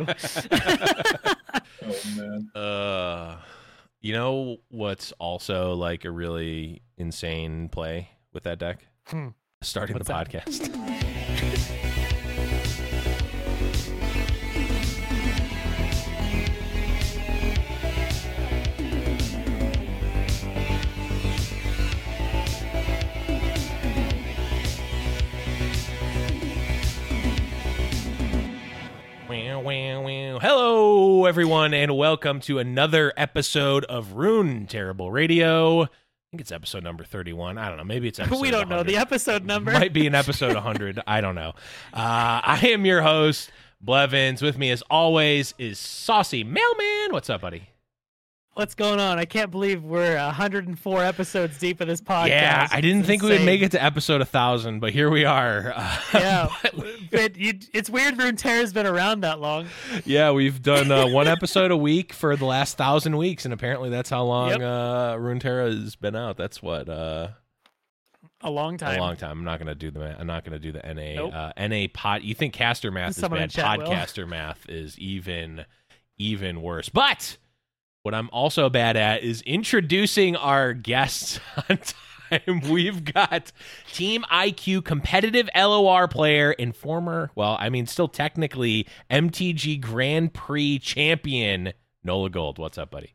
oh man. Uh, you know what's also like a really insane play with that deck? Hmm. Starting What's the that? podcast. Hello, everyone, and welcome to another episode of Rune Terrible Radio. I think it's episode number 31. I don't know. Maybe it's episode we don't know the episode number. Might be an episode 100. I don't know. Uh, I am your host, Blevins. With me, as always, is Saucy Mailman. What's up, buddy? What's going on? I can't believe we're 104 episodes deep of this podcast. yeah, I didn't It's think we would make it to episode 1,000, but here we are. Uh, Yeah, but you, it's weird. Runeterra's been around that long. yeah, we've done uh, one episode a week for the last thousand weeks, and apparently that's how long Yep. uh, Runeterra has been out. That's what uh, A long time. a long time. I'm not gonna do the I'm not gonna do the NA Nope. uh, NA pod. You think caster math is Someone bad? chat will. Podcaster math is even even worse. But what I'm also bad at is introducing our guests on time. We've got Team IQ competitive LOR player and former, well, I mean, still technically MTG Grand Prix champion Nola Gold. What's up, buddy?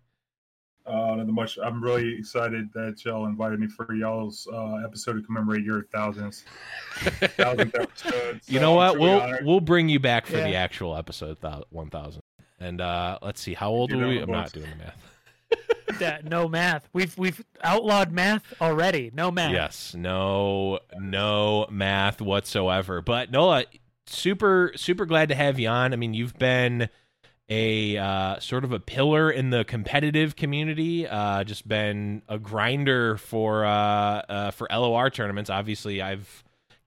Uh, not much. I'm really excited that y'all invited me for y'all's uh, episode to commemorate your thousands. thousandth episode. You know I'm what? We'll honored. we'll bring you back for the actual episode thou- 1000. And uh let's see. How old You were we? I'm not doing the math. That- no math. We've we've outlawed math already. No math. Yes. No no math whatsoever. But Nola, super super glad to have you on. I mean, you've been a uh, sort of a pillar in the competitive community. Uh, just been a grinder for uh, uh, for LOR tournaments. Obviously, I've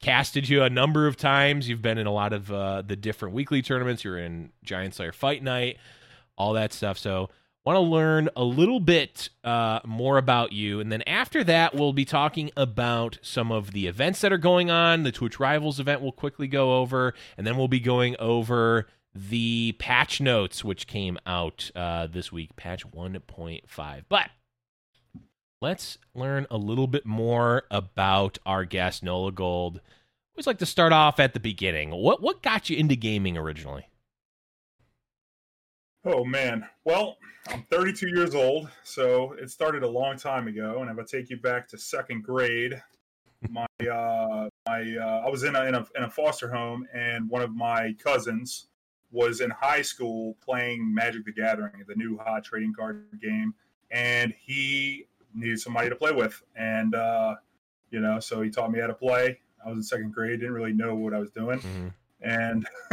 casted you a number of times. You've been in a lot of uh, the different weekly tournaments. You're in Giant Slayer Fight Night, all that stuff. So, want to learn a little bit uh, more about you, and then after that, we'll be talking about some of the events that are going on. The Twitch Rivals event we'll quickly go over, and then we'll be going over the patch notes which came out uh, this week, patch 1.5. But let's learn a little bit more about our guest Nola Gold. Always like to start off at the beginning. What what got you into gaming originally? Oh man. Well, I'm 32 years old, so it started a long time ago. And if I take you back to second grade, my uh, my uh, I was in a, in a in a foster home, and one of my cousins was in high school playing Magic the Gathering, the new hot trading card game, and he needed somebody to play with, and uh, you know, so he taught me how to play. I was in second grade, didn't really know what I was doing and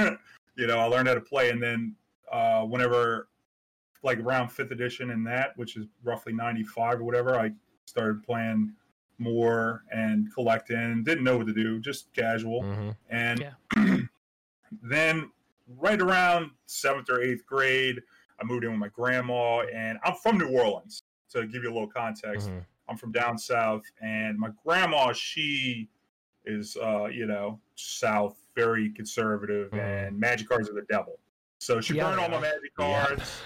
you know I learned how to play. And then uh, whenever, like around fifth edition and that, which is roughly ninety five or whatever, I started playing more and collecting. Didn't know what to do, just casual. Mm-hmm. And Yeah. then right around seventh or eighth grade, I moved in with my grandma, and I'm from New Orleans. To give you a little context, Mm-hmm. I'm from down south, and my grandma, she is, uh, you know, south, very conservative, Mhm. and magic cards are the devil. So she Yeah, burned all my magic Yeah. cards.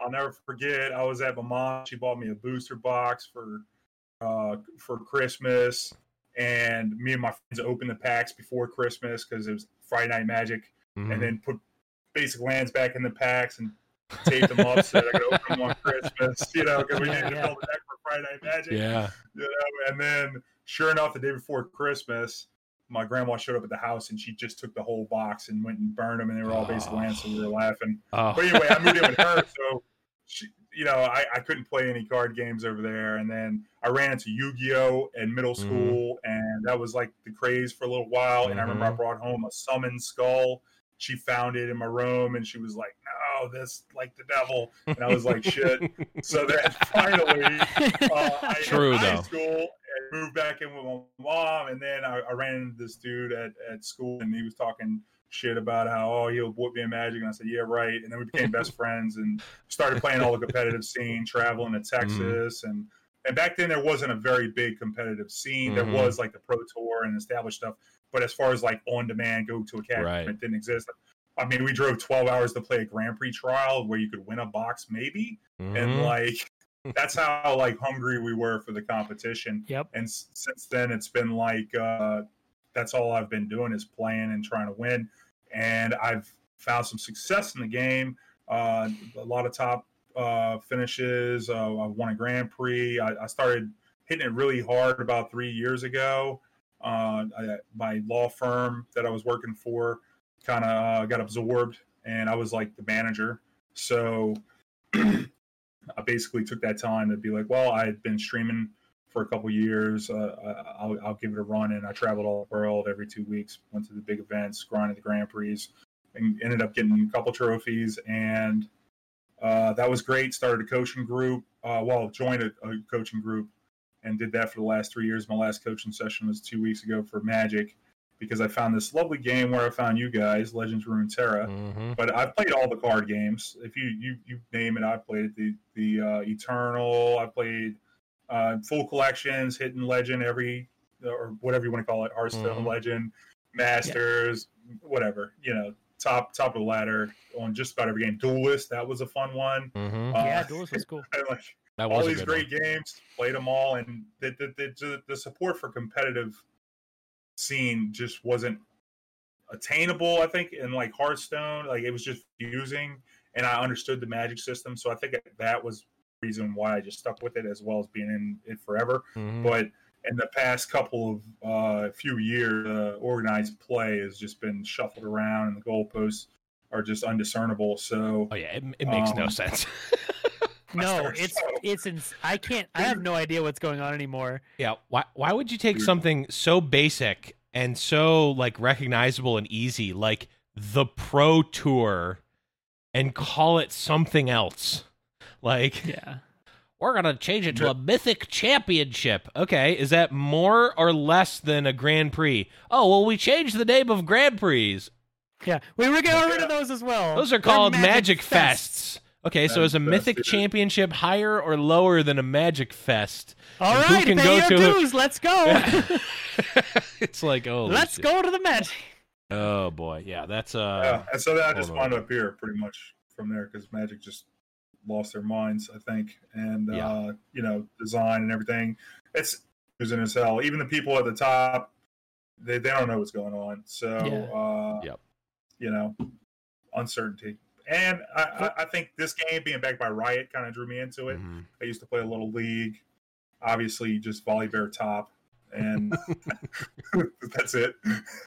I'll never forget. I was at my mom. She bought me a booster box for uh, for Christmas, and me and my friends opened the packs before Christmas because it was Friday Night Magic, Mm-hmm. and then put basic lands back in the packs and taped them up so that I could open them on Christmas. You know, because we needed to build a deck for Friday Night Magic yeah. you know, and then sure enough, the day before Christmas, my grandma showed up at the house and she just took the whole box and went and burned them, and they were all basically Oh. so we were laughing. Oh. But anyway, I moved in with her, so she, you know, I, I couldn't play any card games over there, and then I ran into Yu-Gi-Oh in middle Mhm. school, and that was like the craze for a little while. And I remember I Mhm. brought home a summon skull. She found it in my room, and she was like, "No, this like the devil," and I was like, "Shit." So then finally, uh, I hit True, high though. school and moved back in with my mom, and then I, I ran into this dude at, at school, and he was talking shit about how oh he'll whoop me in magic, and I said yeah right, and then we became best friends and started playing all the competitive scene, traveling to Texas, and and back then there wasn't a very big competitive scene. Mhm. There was like the pro tour and established stuff, but as far as like on demand, go to a academy, Right. it didn't exist. I mean, we drove 12 hours to play a Grand Prix trial where you could win a box, maybe, and Mhm. like that's how like hungry we were for the competition. Yep. And s- since then, it's been like uh, that's all I've been doing is playing and trying to win, and I've found some success in the game. Uh, a lot of top uh, finishes. Uh, I won a Grand Prix. I, I started hitting it really hard about three years ago. Uh, I, my law firm that I was working for kind of uh, got absorbed, and I was like the manager. So I basically took that time to be like, well, I had been streaming for a couple years. Uh, I'll, I'll give it a run, and I traveled all the world every two weeks. Went to the big events, grinded the Grand Prix, and ended up getting a couple trophies, and uh, that was great. Started a coaching group. Uh, well, joined a, a coaching group, and did that for the last three years. My last coaching session was two weeks ago for Magic, because I found this lovely game where I found you guys, Legends Runeterra Mhm. but I've played all the card games. If you you, you name it, I've played it. The the uh, Eternal. I played uh, full collections, Hidden Legend, every or whatever you want to call it, Hearthstone Mhm. Legend, Masters, whatever. You know, top top of the ladder on just about every game. Duelyst, that was a fun one. Mhm. Uh, yeah, Duelyst was cool. like that all was a these great one. games, played them all, and the the, the the support for competitive scene just wasn't attainable. I think in like Hearthstone, like it was just fusing, and I understood the magic system, so I think that was the reason why I just stuck with it as well as being in it forever. Mhm. But in the past couple of uh, few years, uh, organized play has just been shuffled around, and the goalposts are just undiscernible. So Oh yeah, it, it makes no Um, sense. No, it's so- it's ins- I can't. I have no idea what's going on anymore. yeah, why why would you take something so basic and so like recognizable and easy like the Pro Tour and call it something else? Like Yeah. we're gonna change it to a mythic championship. Okay, is that more or less than a Grand Prix? Oh well, we changed the name of Grand Prix. Yeah. We were getting rid of those as well. Those are They're called Magic Magic, Fests. Fests. Okay, so is a Mythic yeah. Championship higher or lower than a Magic Fest? All And who right, can pay go your to- dues. Let's go. it's like oh, Let's go to the Magic. Oh boy, yeah, that's uh, yeah, and so then I just hold on. wound up here pretty much from there because Magic just lost their minds, I think, and Yeah. uh, you know, design and everything. It's losing as hell. Even the people at the top, they, they don't know what's going on. So, Yeah. uh, Yep. you know, uncertainty. And I, I, I think this game being backed by Riot kind of drew me into it. mhm. I used to play a little league, obviously just Volibear top, and that's it.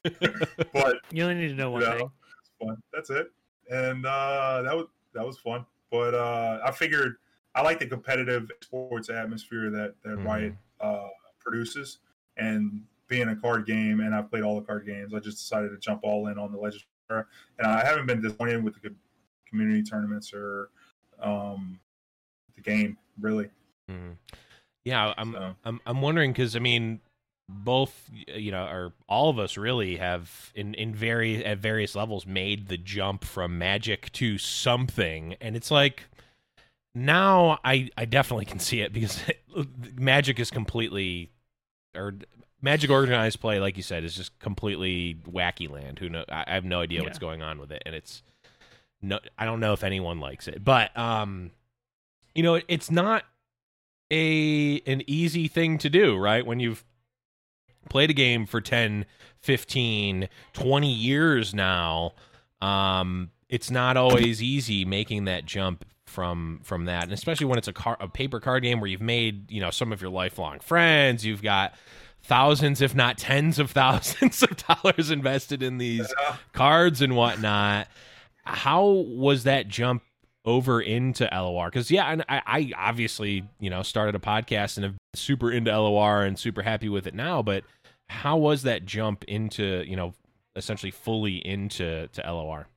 but You only need to know one Yeah. thing. it's fun. That's it. And uh, that was that was fun. But uh, I figured I like the competitive sports atmosphere that that Mhm. Riot uh, produces, and being a card game, and I've played all the card games. I just decided to jump all in on the Legend, and I haven't been disappointed with the co- community tournaments or um, the game really. Mhm. Yeah, I'm So. I'm I'm wondering because I mean, both you know, or all of us really have in in very at various levels made the jump from Magic to something, and it's like now I I definitely can see it because Magic is completely or Magic organized play, like you said, is just completely wacky land. Who know? I, I have no idea what's going on with it, and it's no. I don't know if anyone likes it, but um, you know, it, it's not a an easy thing to do, right? When you've played a game for 10, 15, 20 years now, um, it's not always easy making that jump from from that, and especially when it's a car a paper card game where you've made you know some of your lifelong friends, you've got thousands, if not tens of thousands of dollars invested in these cards and whatnot. How was that jump over into LOR? Because yeah, and I, I obviously you know started a podcast and have been super into LOR and super happy with it now. But how was that jump into you know essentially fully into to LOR?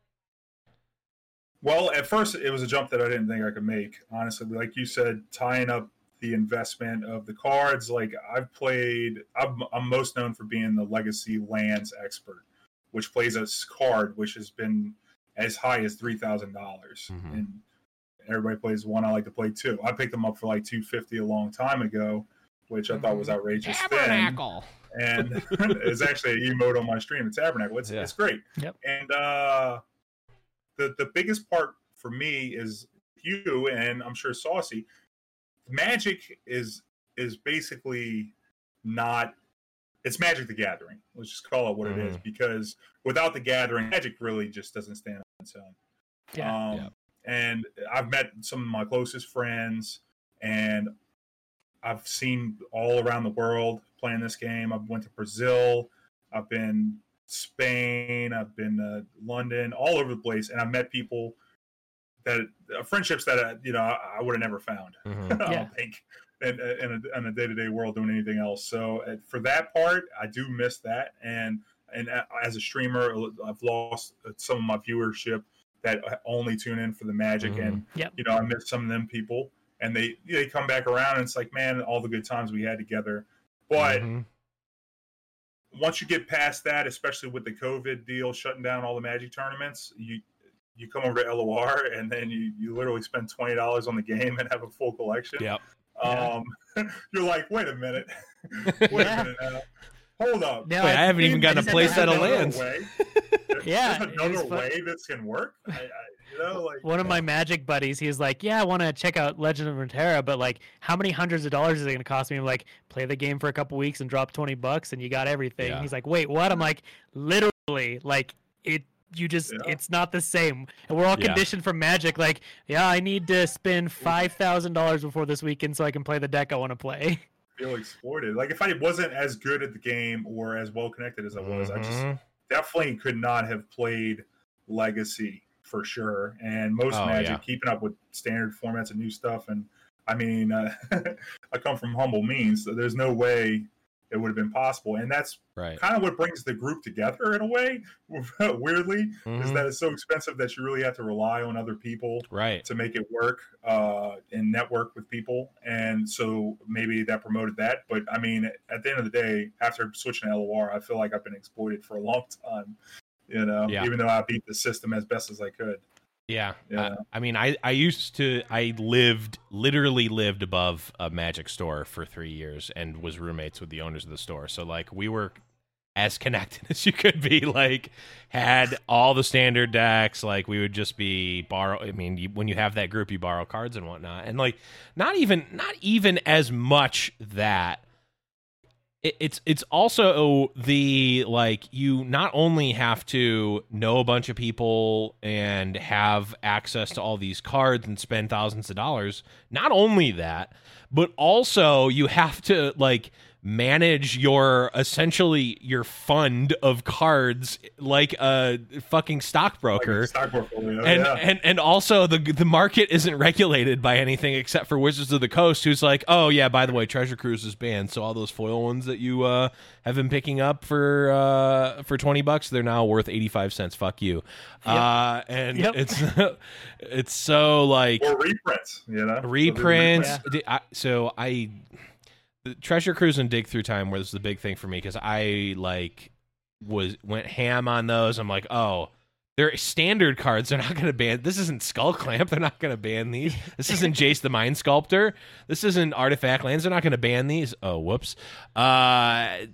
Well, at first it was a jump that I didn't think I could make. Honestly, like you said, tying up the investment of the cards. Like I've played, I'm, I'm most known for being the Legacy Lands expert, which plays a card which has been as high as three thousand dollars, Mhm. and everybody plays one. I like to play two. I picked them up for like two fifty a long time ago, which I thought was outrageous. then Tabernacle. and it's actually an emote on my stream, It's Tabernacle. It's Yeah. it's great. Yep. And uh, the the biggest part for me is you and I'm sure Saucy. Magic is is basically not it's Magic the Gathering. Let's just call it what it is Mhm. because without the Gathering, Magic really just doesn't stand on. Yeah. Um, Yeah. And I've met some of my closest friends, and I've seen all around the world playing this game. I've went to Brazil, I've been Spain, I've been to London, all over the place, and I've met people that uh, friendships that uh, you know I, I would have never found. Mhm. I don't think in, in a, in a day-to-day world doing anything else. So uh, for that part, I do miss that. And and as a streamer, I've lost uh, some of my viewership that only tune in for the magic. And Yep. you know, I miss some of them people, and they they come back around, and it's like, man, all the good times we had together. But Mhm. once you get past that, especially with the COVID deal shutting down all the Magic tournaments, you you come over to LOR and then you, you literally spend twenty dollars on the game and have a full collection. Yep. Um, you're like, wait a minute, wait Yeah. a minute now. Hold up. No, Wait, I haven't even gotten a just play had to set of lands. Yeah, There's it was another fun. way this can work. I, I, you know, like One of my magic buddies, he's like, "Yeah, I want to check out Legend of Runeterra, but like, how many hundreds of dollars is it going to cost me?" I'm like, "Play the game for a couple weeks and drop twenty bucks, and you got everything." Yeah. He's like, "Wait, what?" I'm like, "Literally, like it. You just, Yeah. it's not the same." And we're all Yeah. conditioned from Magic. Like, yeah, I need to spend five thousand dollars before this weekend so I can play the deck I want to play. feel exploited. Like if I wasn't as good at the game or as well connected as I was, I just Mhm. definitely could not have played Legacy for sure. And most Oh, Magic, yeah. keeping up with standard formats and new stuff. And I mean, uh, I come from humble means, so there's no way it would have been possible. And that's right. kind of what brings the group together in a way. Weirdly, is Mhm. that it's so expensive that you really have to rely on other people Right. to make it work uh, and network with people. And so maybe that promoted that. But I mean, at the end of the day, after switching to LOR, I feel like I've been exploited for a long time. You know, Yeah. even though I beat the system as best as I could. Yeah. Yeah. I, I mean, I, I used to, I lived, literally lived above a magic store for three years and was roommates with the owners of the store. So, like, we were as connected as you could be. Like, had all the standard decks. Like, we would just be borrow. I mean, you, when you have that group, you borrow cards and whatnot. And, like, not even, not even as much that it's it's also the like you not only have to know a bunch of people and have access to all these cards and spend thousands of dollars not only that but also you have to like manage your essentially your fund of cards like a fucking stockbroker a stock portfolio. and, yeah. and and also the the market isn't regulated by anything except for Wizards of the Coast, who's like, oh yeah, by the way, Treasure Cruise is banned, so all those foil ones that you uh, have been picking up for uh, for twenty bucks, they're now worth eighty five cents. Fuck you. Uh, and Yep. it's it's so like or reprints, you know? reprints. Yeah. I- So I, the Treasure Cruise and Dig Through Time was the big thing for me because I like was went ham on those. I'm like, oh, they're standard cards. They're not going to ban. This isn't Skull Clamp. They're not going to ban these. This isn't Jace the Mind Sculptor. This isn't Artifact Lands. They're not going to ban these. Oh, whoops. Uh.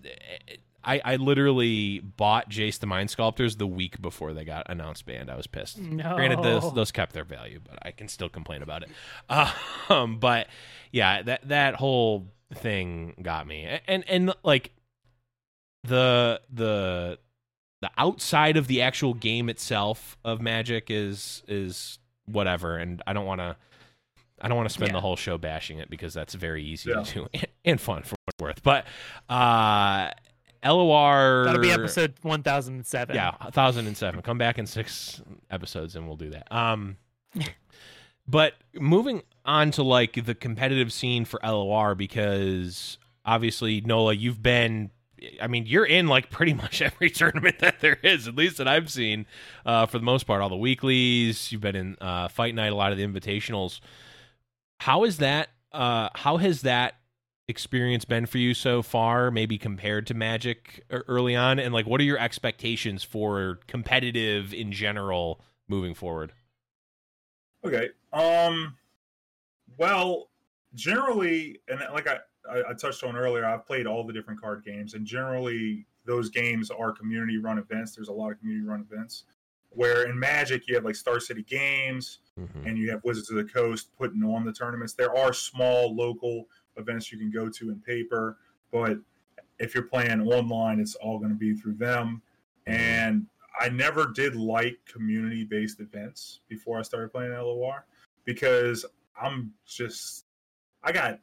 I, I literally bought Jace the Mind Sculptors the week before they got announced banned. I was pissed. No. Granted, those those kept their value, but I can still complain about it. Um, but yeah, that that whole thing got me, A- and and like the the the outside of the actual game itself of Magic is is whatever, and I don't want to. I don't want to spend Yeah. the whole show bashing it because that's very easy Yeah. to do and, and fun for what worth. But uh, LOR That'll be episode one thousand and seven. yeah, 1007. Come back in six episodes and we'll do that. Um, but moving on to like the competitive scene for LOR because obviously Nola, you've been. I mean, you're in like pretty much every tournament that there is, at least that I've seen. Uh, for the most part, all the weeklies. You've been in uh, Fight Night, a lot of the invitationals. How is that? Uh, how has that experience been for you so far maybe compared to magic e- early on and like what are your expectations for competitive in general moving forward Okay. Um. Well, generally, and like I, I, touched on earlier, I've played all the different card games, and generally, those games are community-run events. There's a lot of community-run events Where in Magic you have like Star City Games Mhm. and you have Wizards of the Coast putting on the tournaments. There are small local events you can go to in paper, but if you're playing online, it's all going to be through them. And I never did like community based events before I started playing LOR because I'm just, I got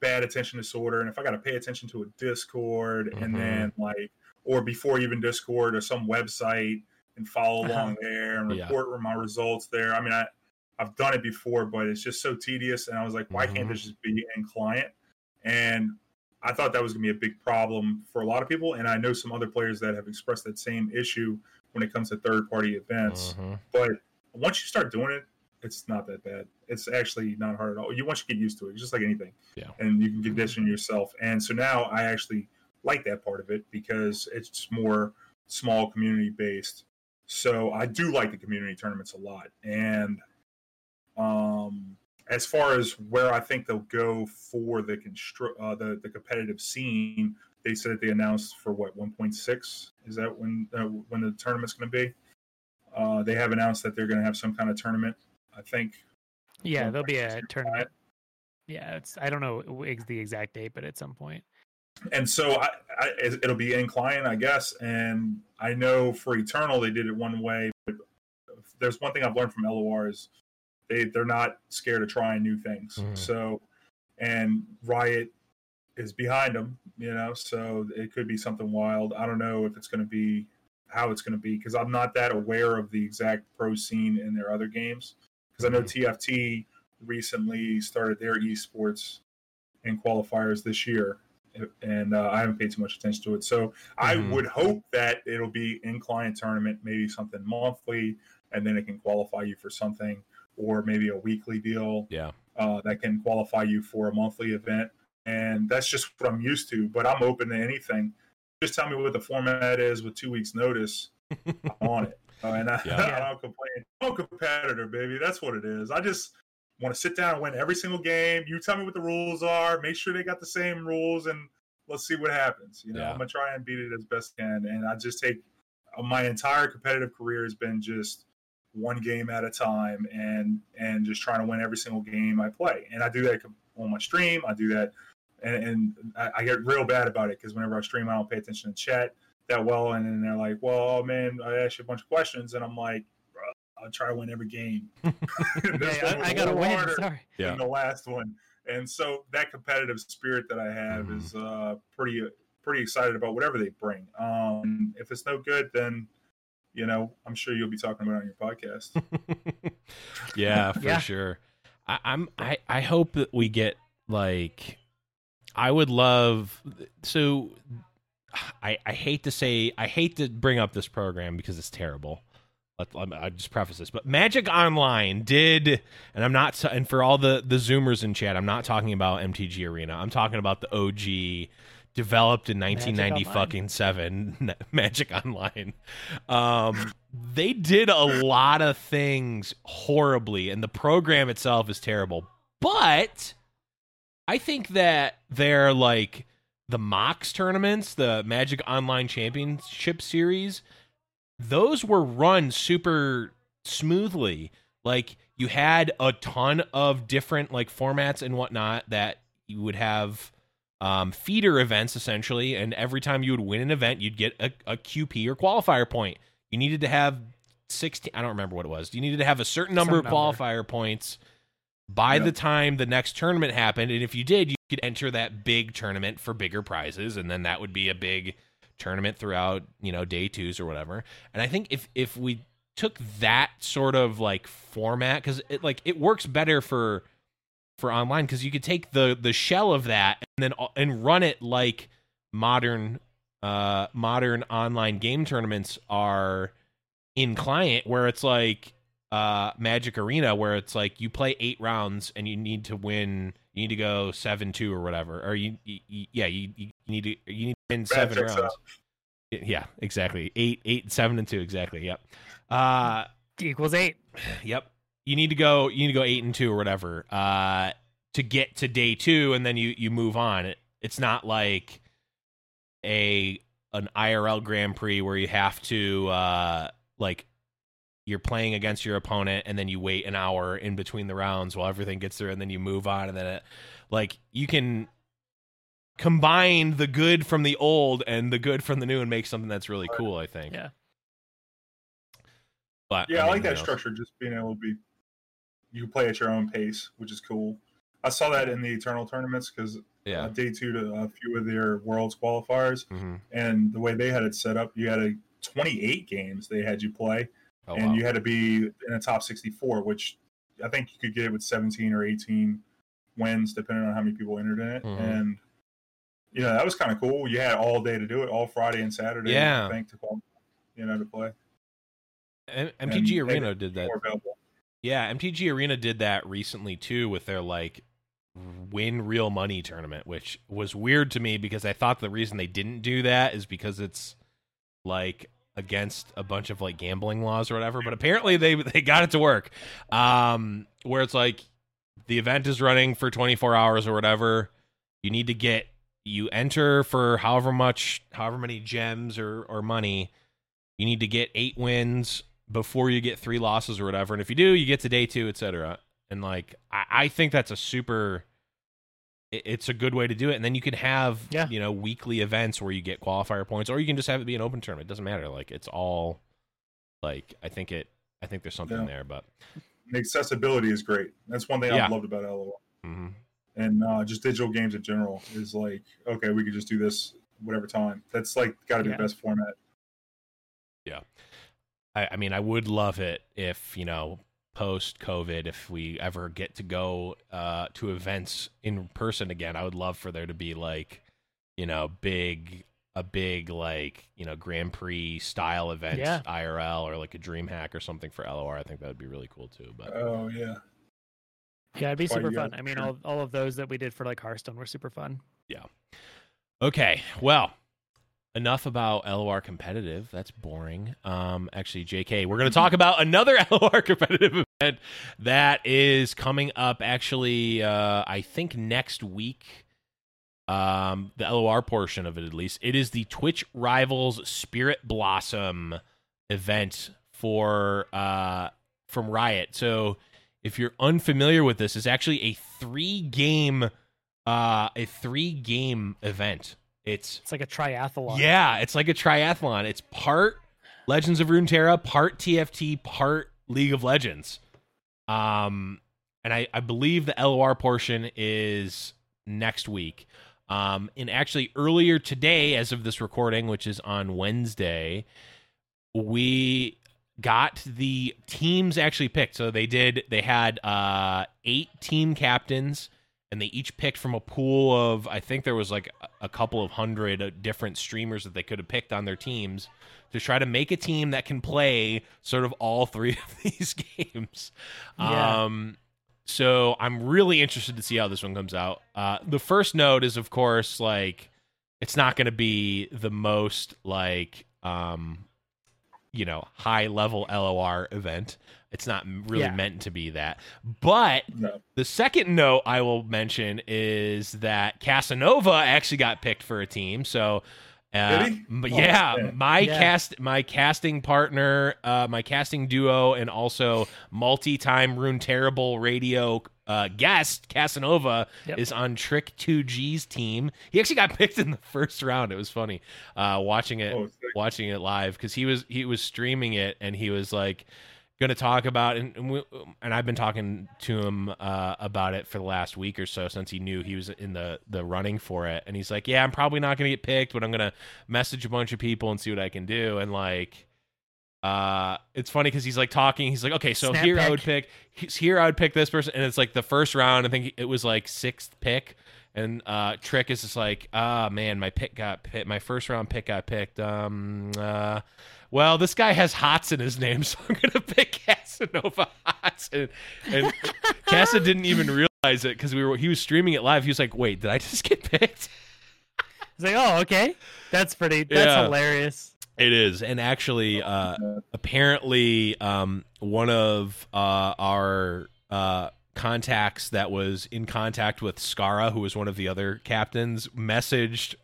bad attention disorder. And if I got to pay attention to a Discord Mhm. and then like, or before even Discord or some website and follow along there and Yeah. report my results there. I mean, I, I've done it before, but it's just so tedious. And I was like, why can't Mhm. this just be in client? And I thought that was going to be a big problem for a lot of people. And I know some other players that have expressed that same issue when it comes to third party events. Mhm. But once you start doing it, it's not that bad. It's actually not hard at all. You once you get used to it, it's just like anything. Yeah. And you can condition yourself. And so now I actually like that part of it because it's more small community based. So I do like the community tournaments a lot. And um as far as where I think they'll go for the constru- uh, the the competitive scene, they said they announced for what 1.6 is that when uh, when the tournament's going to be? Uh, they have announced that they're going to have some kind of tournament. I think. Yeah, there'll be a two tournament. Yeah, it's I don't know ex- the exact date, but at some point. and so I, I, it'll be in client, I guess. And I know for Eternal they did it one way, but there's one thing I've learned from LOR is they they're not scared of trying new things. Mhm. So, and Riot is behind them, you know. So it could be something wild. I don't know if it's going to be how it's going to be because I'm not that aware of the exact pro scene in their other games. Because I know TFT recently started their esports and qualifiers this year, and uh, I haven't paid too much attention to it. So I Mhm. would hope that it'll be in client tournament, maybe something monthly, and then it can qualify you for something, or maybe a weekly deal Yeah. uh, that can qualify you for a monthly event. And that's just what I'm used to. But I'm open to anything. Just tell me what the format is with two weeks' notice. I'm on it. Uh, and I, Yeah. I don't complain. I'm a competitor, baby. That's what it is. I just want to sit down and win every single game. You tell me what the rules are. Make sure they got the same rules, and let's see what happens. You know, Yeah. I'm gonna try and beat it as best I can. And I just take uh, my entire competitive career has been just one game at a time, and and just trying to win every single game I play. And I do that on my stream. I do that, and, and I, I get real bad about it because whenever I stream, I don't pay attention to chat that well, and then they're like, "Well, man, I asked you a bunch of questions," and I'm like, "I'll try to win every game." This Yeah, one was I, I a gotta little win. harder Sorry. Yeah. than the last one, and so that competitive spirit that I have Mhm. is uh, pretty pretty excited about whatever they bring. Um, if it's no good, then you know I'm sure you'll be talking about it on your podcast. yeah, for Yeah. sure. I, I'm I, I hope that we get like I would love so I I hate to say I hate to bring up this program because it's terrible. I just preface this, but Magic Online did, and I'm not, and for all the the Zoomers in chat, I'm not talking about MTG Arena. I'm talking about the OG, developed in Magic 1990 fucking seven, Magic Online. Um, they did a lot of things horribly, and the program itself is terrible. But I think that they're like the Mox tournaments, the Magic Online Championship Series, those were run super smoothly. Like you had a ton of different like formats and whatnot that you would have um, feeder events essentially, and every time you would win an event, you'd get a, a QP or qualifier point. You needed to have sixteen. I don't remember what it was. You needed to have a certain number Some of number. qualifier points by Yep. the time the next tournament happened, and if you did, you could enter that big tournament for bigger prizes, and then that would be a big tournament throughout you know day twos or whatever. And I think if if we took that sort of like format because it like it works better for for online because you could take the the shell of that and then and run it like modern uh modern online game tournaments are in client where it's like uh magic arena where it's like you play eight rounds and you need to win you need to go seven two or whatever or you, you, you- yeah you, you need to you need to win seven checks rounds yeah exactly eight eight seven and two exactly yep uh Equals eight. Yep. You need to go. You need to go eight and two or whatever uh, to get to day two, and then you you move on. It, it's not like a an IRL Grand Prix where you have to uh, like you're playing against your opponent and then you wait an hour in between the rounds while everything gets through and then you move on and then it, like you can combine the good from the old and the good from the new and make something that's really cool i think Yeah. but Yeah, I, mean, like that you know, structure. Just being able to be, you can play at your own pace, which is cool. I saw that in the Eternal tournaments because yeah uh, day two to a few of their Worlds qualifiers, hmm and the way they had it set up, you had a 28 games they had you play, oh, and wow. you had to be in the top 64, which I think you could get with 17 or 18 wins, depending on how many people entered in it. Mhm. And you know that was kind of cool. You had all day to do it, all Friday and Saturday. Yeah. I think to qualify, you know to play. M- mtg they- arena did that Yeah, MTG Arena did that recently too with their like win real money tournament, which was weird to me because I thought the reason they didn't do that is because it's like against a bunch of like gambling laws or whatever, but apparently they they got it to work. Um where it's like the event is running for 24 hours or whatever. You need to get you enter for however much however many gems or or money. You need to get 8 wins before you get three losses or whatever. And if you do, you get to day two, etc. And like, I, I think that's a super. It- It's a good way to do it, and then you can have Yeah. you know weekly events where you get qualifier points, or you can just have it be an open tournament. It doesn't matter. Like it's all like I think it. I think there's something Yeah. there, but the accessibility is great. That's one thing Yeah. I've loved about LOL mhm. and uh, just digital games in general is like, okay, we could just do this whatever time. That's like got to be Yeah. the best format. I, I mean, I would love it if you know post COVID, if we ever get to go uh, to events in person again. I would love for there to be like, you know, big a big like you know Grand Prix style event Yeah. IRL or like a Dream Hack or something for LOR. I think that would be really cool too. But Oh yeah, Yeah, it'd be Why super fun. gotta- I mean, all, all of those that we did for like Hearthstone were super fun. Yeah. Okay, well, enough about LOR competitive. That's boring. Um, actually, JK, we're going to talk about another LOR competitive event that is coming up. Actually, uh, I think next week. Um, the LOR portion of it, at least, it is the Twitch Rivals Spirit Blossom event for uh from Riot. So, if you're unfamiliar with this, it's actually a three game uh a three game event. It's It's like a triathlon. yeah, it's like a triathlon. It's part Legends of Runeterra, part TFT, part League of Legends. Um and I I believe the LOR portion is next week. Um and actually earlier today as of this recording, which is on Wednesday, we got the teams actually picked. So they did they had uh 8 team captains and they each picked from a pool of I think there was like a- couple of hundred uh, different streamers that they could have picked on their teams to try to make a team that can play sort of all three of these games. Yeah. Um so I'm really interested to see how this one comes out. Uh the first note is of course like it's not going to be the most like um you know high level LOR event. It's not really Yeah. meant to be that. But no, the second note I will mention is that Casanova actually got picked for a team. So, uh, Did he? m- Oh, yeah, shit. my Yeah. cast, my casting partner, uh, my casting duo, and also multi-time Rune Terrible radio uh, guest Casanova Yep. is on Trick2G's team. He actually got picked in the first round. It was funny uh, watching it oh, watching it live because he was he was streaming it and he was like going to talk about and and, we, and I've been talking to him uh, about it for the last week or so since he knew he was in the the running for it. And he's like yeah I'm probably not going to get picked but I'm going to message a bunch of people and see what I can do. And like uh it's funny because he's like talking he's like okay so Snap here I would pick. here I would pick this person and it's like the first round I think it was like sixth pick. And uh trick is just like ah man my pick got picked my first round pick got picked um uh well this guy has hots in his name so i'm gonna pick casanova hots and, and casa didn't even realize it because we were he was streaming it live he was like wait did i just get picked It's like, oh, okay, that's pretty. That's Yeah. hilarious. it is and actually uh apparently um one of uh our uh contacts that was in contact with Scarra, who was one of the other captains, messaged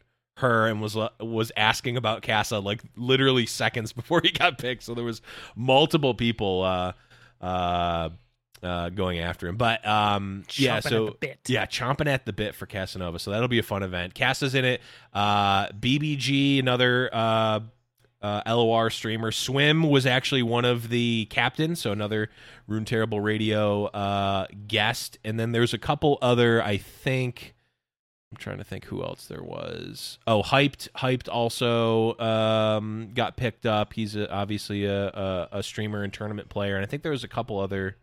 her and was uh, was asking about Casa like literally seconds before he got picked. So there was multiple people uh, uh, uh, going after him. But um, yeah, so the bit. yeah, chomping at the bit for Casanova. So that'll be a fun event. Casa's in it. Uh, BBG, another uh, uh, LOR streamer. Swim was actually one of the captains, so another Rune Terrible Radio uh, guest. And then there's a couple other, I think. I'm trying to think who else there was. Oh, hyped, hyped also um, got picked up. He's a, obviously a, a, a streamer and tournament player, and I think there was a couple other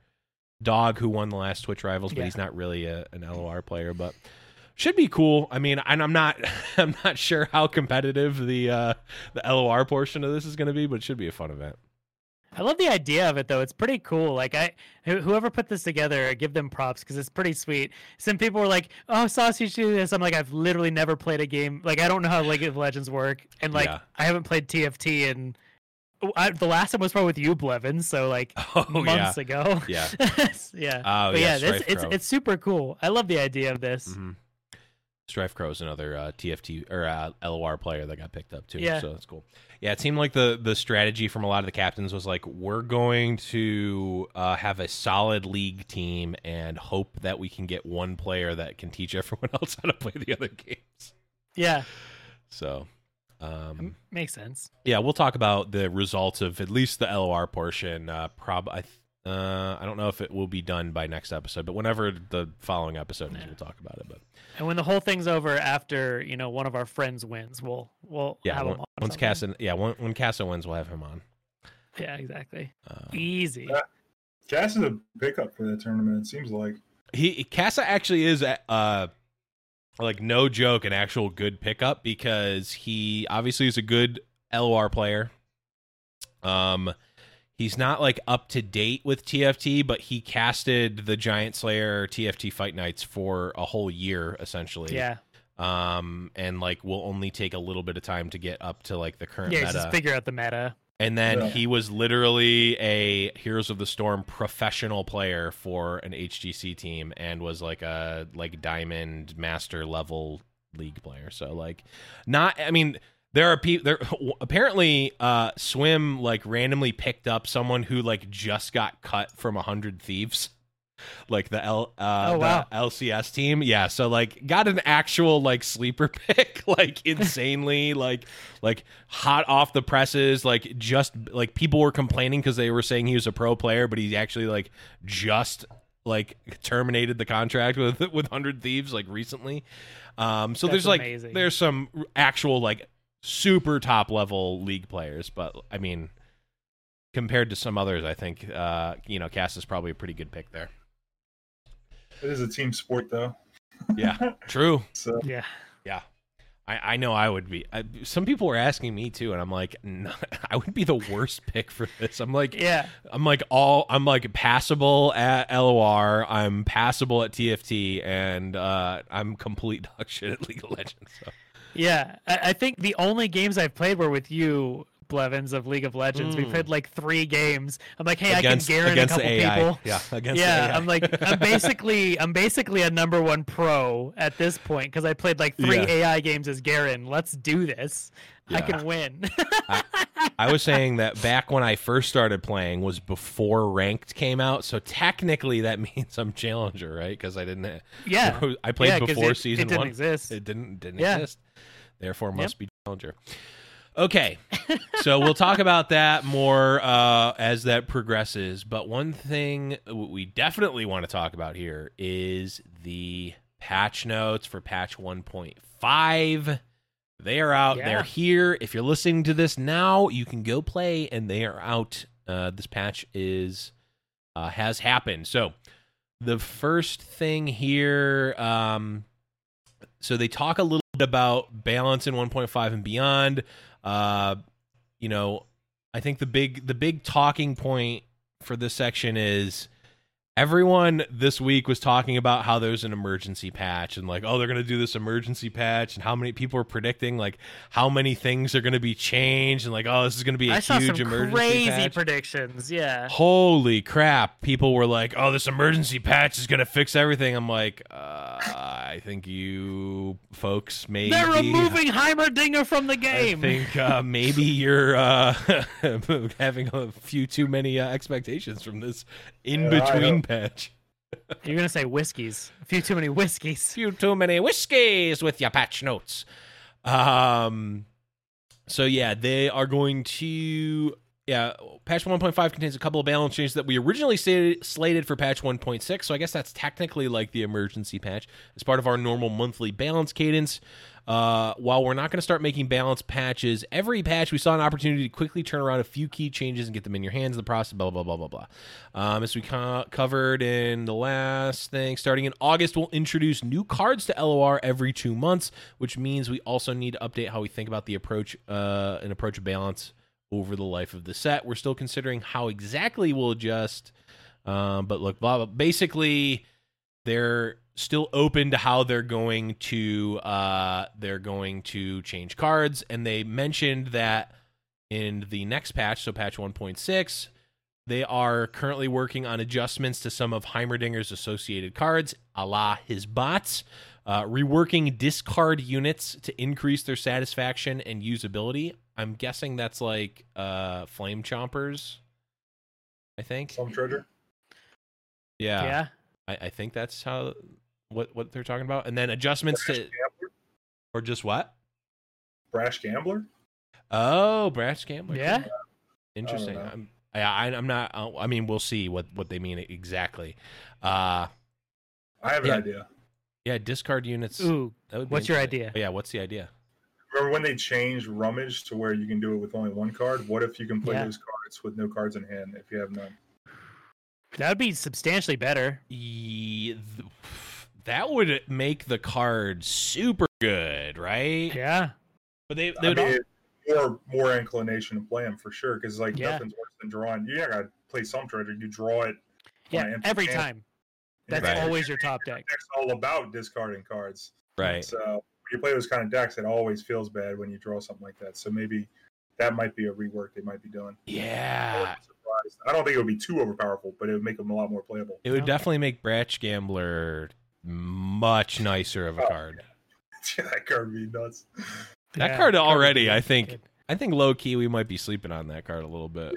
dog who won the last Twitch rivals, but Yeah. he's not really a, an LOR player. But should be cool. I mean, and I'm not, I'm not sure how competitive the uh, the LOR portion of this is going to be, but it should be a fun event. I love the idea of it though. It's pretty cool. Like I, whoever put this together, I give them props because it's pretty sweet. Some people were like, "Oh, Sausage do this." I'm like, I've literally never played a game. Like I don't know how League of Legends work, and like Yeah. I haven't played TFT and. I, the last time was probably with you, Blevin. So like Oh yeah, months ago. yeah. yeah. Oh, but yeah, yeah, this, it's it's super cool. I love the idea of this. hmm Strifecro is another uh, TFT or uh, LOR player that got picked up too. Yeah. so that's cool. Yeah, it seemed like the the strategy from a lot of the captains was like we're going to uh, have a solid league team and hope that we can get one player that can teach everyone else how to play the other games. Yeah, So. Um, makes sense. yeah, we'll talk about the results of at least the LOR portion. Uh, prob, I, th- uh, I don't know if it will be done by next episode, but whenever the following episode is, Yeah. we'll talk about it. But And when the whole thing's over, after you know one of our friends wins, we'll we'll yeah, have on- him on once something. Casa, yeah, when, when Casa wins, we'll have him on. Yeah, exactly. Uh, Easy. Yeah. Cass is a pickup for that tournament. It seems like. he Casa actually is uh like no joke an actual good pickup because he obviously is a good LOR player. Um he's not like up to date with TFT, but he casted the Giant Slayer TFT Fight Nights for a whole year essentially. Yeah, Um and like will only take a little bit of time to get up to like the current yeah. meta. Just figure out the meta. And then Yeah. he was literally a Heroes of the Storm professional player for an HGC team and was like a like diamond master level league player. So like not I mean there are people there apparently uh swim like randomly picked up someone who like just got cut from a hundred thieves like the L uh Oh, wow. the LCS team yeah so like got an actual like sleeper pick like insanely like like hot off the presses like just like people were complaining because they were saying he was a pro player but he actually like just like terminated the contract with with 100 thieves like recently um so That's there's like amazing. there's some actual like super top level league players but i mean compared to some others i think uh you know cass is probably a pretty good pick there It is a team sport, though. yeah true So Yeah, Yeah. I, I know I would be. I, some people were asking me too, and I'm like, no, I would be the worst pick for this. I'm like, yeah. I'm like all, I'm like passable at LOR. I'm passable at TFT, and uh, I'm complete dog shit at League of Legends. So. Yeah, I, I think the only games I've played were with you, Blevins of League of Legends. We Mm. played like three games. I'm like, hey, against I can guarantee a against couple the AI. people. Yeah, against yeah, AI. I'm like, I'm basically, I'm basically a number one pro at this point because I played like three Yeah. AI games as Garen. Let's do this. I can win. I was saying that back when I first started playing was before ranked came out, so technically that means I'm challenger, right? Because I didn't. yeah, I played yeah, before it, season it didn't one. exist. It didn't didn't Yeah. exist. Therefore, must be challenger. Okay, so we'll talk about that more uh, as that progresses. But one thing we definitely want to talk about here is the patch notes for patch 1.5. They are out. Yeah. They're here. If you're listening to this now, you can go play, and they are out. Uh, this patch is uh, has happened. So the first thing here, um, so they talk a little bit about balance in 1.5 and beyond. Uh, you know, I think the big the big talking point for this section is everyone this week was talking about how there's an emergency patch and like oh they're going to do this emergency patch and how many people are predicting like how many things are going to be changed and like oh this is going to be a I saw huge some emergency crazy patch. predictions. Yeah, Holy crap! People were like, "Oh, this emergency patch is gonna fix everything." I'm like, uh, I I think you folks may They're be- removing Heimerdinger from the game. I think uh, maybe you're uh, having a few too many uh, expectations from this in between patch. You're gonna say whiskeys. A few too many whiskeys. A few too many whiskeys with your patch notes. Um, so yeah, they are going to yeah. Patch 1.5 contains a couple of balance changes that we originally stated, slated for patch 1.6. So I guess that's technically like the emergency patch as part of our normal monthly balance cadence. Uh, while we're not going to start making balance patches every patch, we saw an opportunity to quickly turn around a few key changes and get them in your hands in the process. Blah blah blah blah blah. Um, as we co- covered in the last thing, starting in August, we'll introduce new cards to LOR every two months, which means we also need to update how we think about the approach, uh, an approach balance over the life of the set. We're still considering how exactly we'll adjust, um, but look, blah, blah. basically, they're still open to how they're going to uh, they're going to change cards, and they mentioned that in the next patch, so patch 1.6. They are currently working on adjustments to some of Heimerdinger's associated cards, a la his bots, uh, reworking discard units to increase their satisfaction and usability. I'm guessing that's like uh, flame chompers. I think. Some treasure. Yeah, yeah. I, I think that's how what what they're talking about. And then adjustments Brash to gambler. or just what? Brash gambler. Oh, Brash Gambler. Yeah. Interesting. know. I'm, I, I, I'm not. uh, I mean, we'll see what what they mean exactly. Uh, I have an Yeah. idea. yeah, discard units. Ooh. that would be what's your interesting. idea? Yeah, what's the idea? Remember when they changed rummage to where you can do it with only one card? What if you can play Yeah. those cards with no cards in hand if you have none? That would be substantially better. Ye- th- that would make the card super good, right? Yeah. But they, they would mean, more more inclination to play them for sure because like Yeah. nothing's worse than drawing. You gotta play some treasure. You draw it. Yeah. empty Every hand. time. That's Right. always your top deck. That's all about discarding cards. right. So when you play those kind of decks, it always feels bad when you draw something like that. So maybe that might be a rework they might be doing. Yeah, wouldn't be surprised. I don't think it would be too overpowerful, but it would make them a lot more playable. it would Okay. definitely make Brash Gambler much nicer of a Oh, card. that card would be nuts. That Yeah, card already, I think, good. I think low key we might be sleeping on that card a little bit.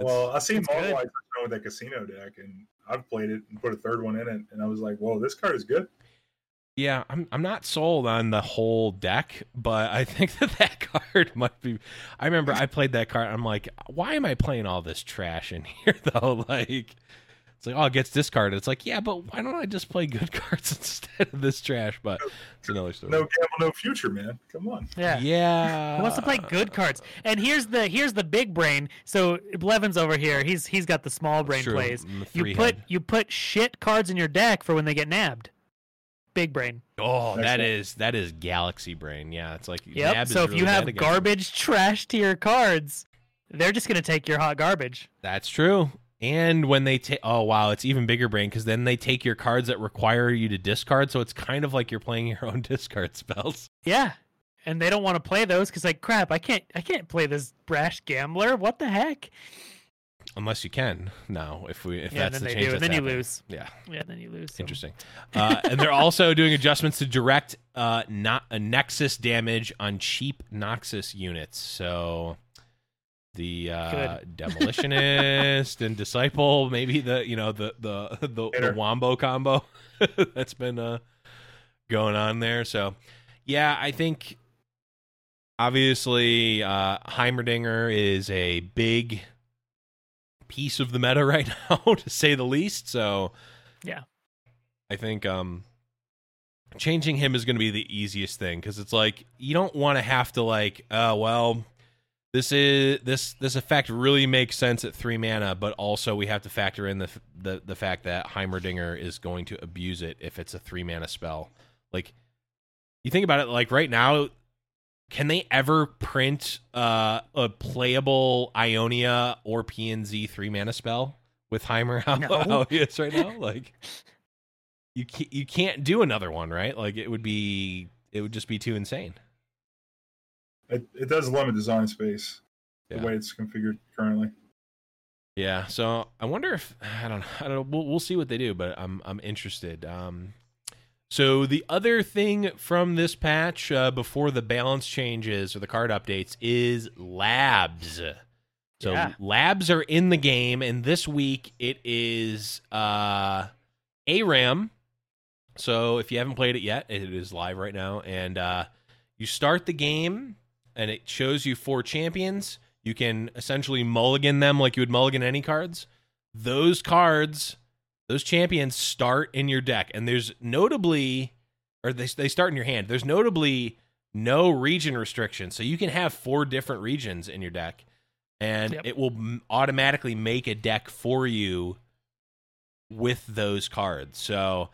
Well, I seen it's good. Marvel with that casino deck, and I've played it and put a third one in it, and I was like, "Whoa, this card is good." Yeah, I'm I'm not sold on the whole deck, but I think that that card might be. I remember I played that card. I'm like, why am I playing all this trash in here though? Like, it's like, oh, it gets discarded. It's like, yeah, but why don't I just play good cards instead of this trash? But it's another story. No gamble, no future, man. Come on. Yeah. Yeah. Who wants to play good cards? And here's the here's the big brain. So Blevins over here, he's he's got the small brain True, plays. You put you put shit cards in your deck for when they get nabbed. Big brain. Oh, that Excellent. is that is Galaxy Brain. Yeah, it's like Yep. Nab is so if really you have garbage trash to your cards, they're just gonna take your hot garbage. That's true. And when they take, oh wow, it's even bigger brain because then they take your cards that require you to discard. So it's kind of like you're playing your own discard spells. Yeah. And they don't want to play those because like crap, I can't I can't play this brash gambler. What the heck? Unless you can now, if we if yeah, that's then the they change. do, that's and then you lose. Yeah, Yeah, then you lose. so- interesting. Uh, and they're also doing adjustments to direct uh, not a Nexus damage on cheap Noxus units. So the uh, demolitionist and disciple, maybe the you know the the the, the wombo combo that's been uh, going on there. So yeah, I think obviously uh, Heimerdinger is a big piece of the meta right now, to say the least. So Yeah. I think um changing him is going to be the easiest thing because it's like you don't want to have to like uh well this is this this effect really makes sense at three mana but also we have to factor in the the the fact that heimerdinger is going to abuse it if it's a three mana spell like you think about it like right now can they ever print uh, a playable ionia or pnz three mana spell with heimer how, No. how he is right now like you can't, you can't do another one, right? Like it would be it would just be too insane. It, it does limit design space Yeah. the way it's configured currently. Yeah, so I wonder if I don't I don't know. We'll, we'll see what they do, but I'm I'm interested. Um, So the other thing from this patch uh, before the balance changes or the card updates is labs. So Yeah. labs are in the game, and this week it is uh, ARAM. So if you haven't played it yet, it is live right now, and uh, you start the game, and it shows you four champions. You can essentially mulligan them like you would mulligan any cards. Those cards, those champions start in your deck, and there's notably, or they they start in your hand. There's notably no region restriction, so you can have four different regions in your deck, and Yep. it will m- automatically make a deck for you with those cards. So,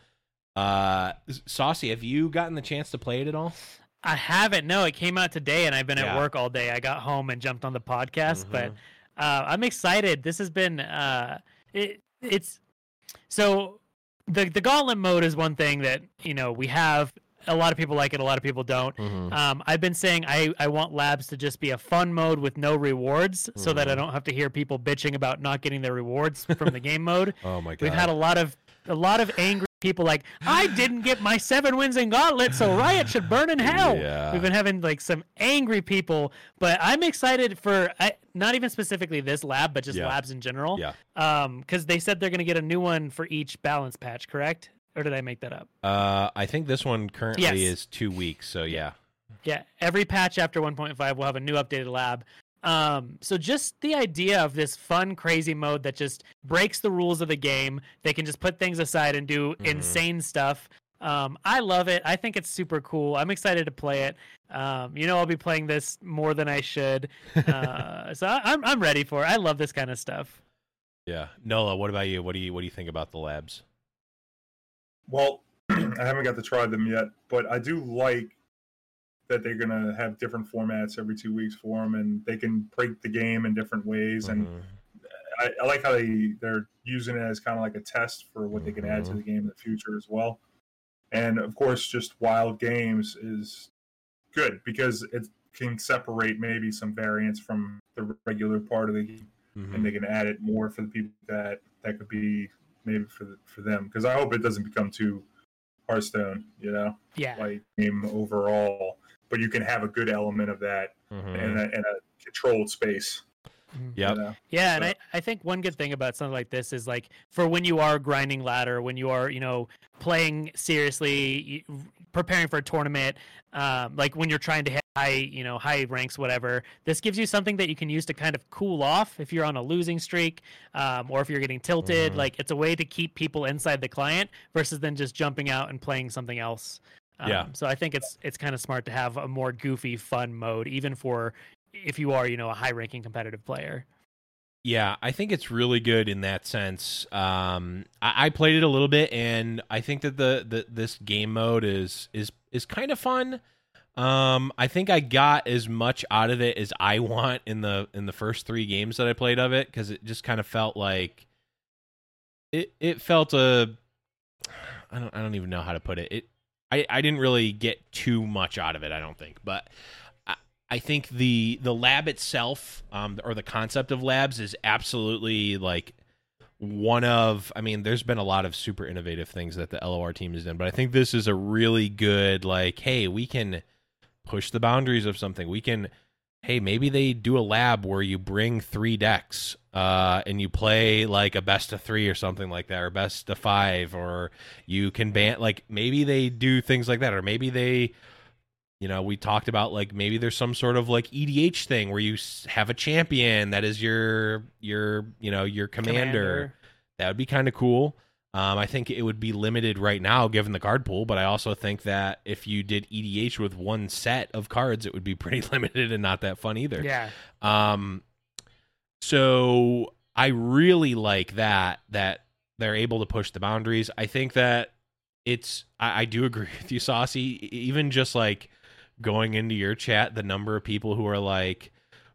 uh, Saucy, have you gotten the chance to play it at all? I haven't. No, it came out today, and I've been Yeah. at work all day. I got home and jumped on the podcast, but Mhm. uh, I'm excited. This has been uh, it, it's so the the gauntlet mode is one thing that you know we have. A lot of people like it. A lot of people don't. Mm-hmm. Um, I've been saying I, I want labs to just be a fun mode with no rewards, so that I Mhm. don't have to hear people bitching about not getting their rewards from the game mode. Oh my god! We've had a lot of a lot of angry people like I didn't get my seven wins in Gauntlet, so Riot should burn in hell. Yeah. We've been having like some angry people, but I'm excited for I, not even specifically this lab, but just Yeah. labs in general. Yeah. Um, because they said they're gonna get a new one for each balance patch, correct? Or did I make that up? Uh, I think this one currently Yes. is two weeks. So yeah. Yeah, every patch after 1.5 will have a new updated lab. Um, so just the idea of this fun, crazy mode that just breaks the rules of the game. They can just put things aside and do Mhm. insane stuff. Um, I love it. I think it's super cool. I'm excited to play it. Um, you know, I'll be playing this more than I should. Uh, so I, I'm I'm ready for it. I love this kind of stuff. Yeah. Nola, what about you? What do you what do you think about the labs? Well, I haven't got to try them yet, but I do like that they're gonna have different formats every two weeks for them, and they can break the game in different ways. And Mhm. I, I like how they they're using it as kind of like a test for what they can add to Mhm. the game in the future as well. And of course, just wild games is good because it can separate maybe some variants from the regular part of the game, Mhm. and they can add it more for the people that that could be maybe for the, for them. Because I hope it doesn't become too Hearthstone, you know, Yeah, like game overall. But you can have a good element of that Mhm. in, a, in a controlled space. Yeah. You know? Yeah, and I, I think one good thing about something like this is like for when you are grinding ladder, when you are, you know, playing seriously, preparing for a tournament, um, like when you're trying to hit high, you know, high ranks, whatever, this gives you something that you can use to kind of cool off if you're on a losing streak um, or if you're getting tilted. Mhm. Like it's a way to keep people inside the client versus then just jumping out and playing something else. Um, Yeah. So I think it's it's kind of smart to have a more goofy, fun mode, even for if you are, you know, a high ranking competitive player. Yeah, I think it's really good in that sense. Um, I, I played it a little bit, and I think that the, the this game mode is is is kind of fun. Um, I think I got as much out of it as I want in the in the first three games that I played of it because it just kind of felt like it it felt a I don't I don't even know how to put it. It I I didn't really get too much out of it. I don't think, but I, I think the the lab itself, um, or the concept of labs is absolutely like one of. I mean, there's been a lot of super innovative things that the LOR team has done, but I think this is a really good like, hey, we can push the boundaries of something. We can hey, maybe they do a lab where you bring three decks uh, and you play like a best of three or something like that, or best of five, or you can ban like maybe they do things like that, or maybe they, you know, we talked about like maybe there's some sort of like EDH thing where you have a champion that is your your you know your commander. That would be kind of cool. Um, I think it would be limited right now given the card pool, but I also think that if you did EDH with one set of cards, it would be pretty limited and not that fun either. Yeah. Um, so I really like that that they're able to push the boundaries. I think that it's I, I do agree with you, Saucy. Even just like going into your chat, the number of people who are like,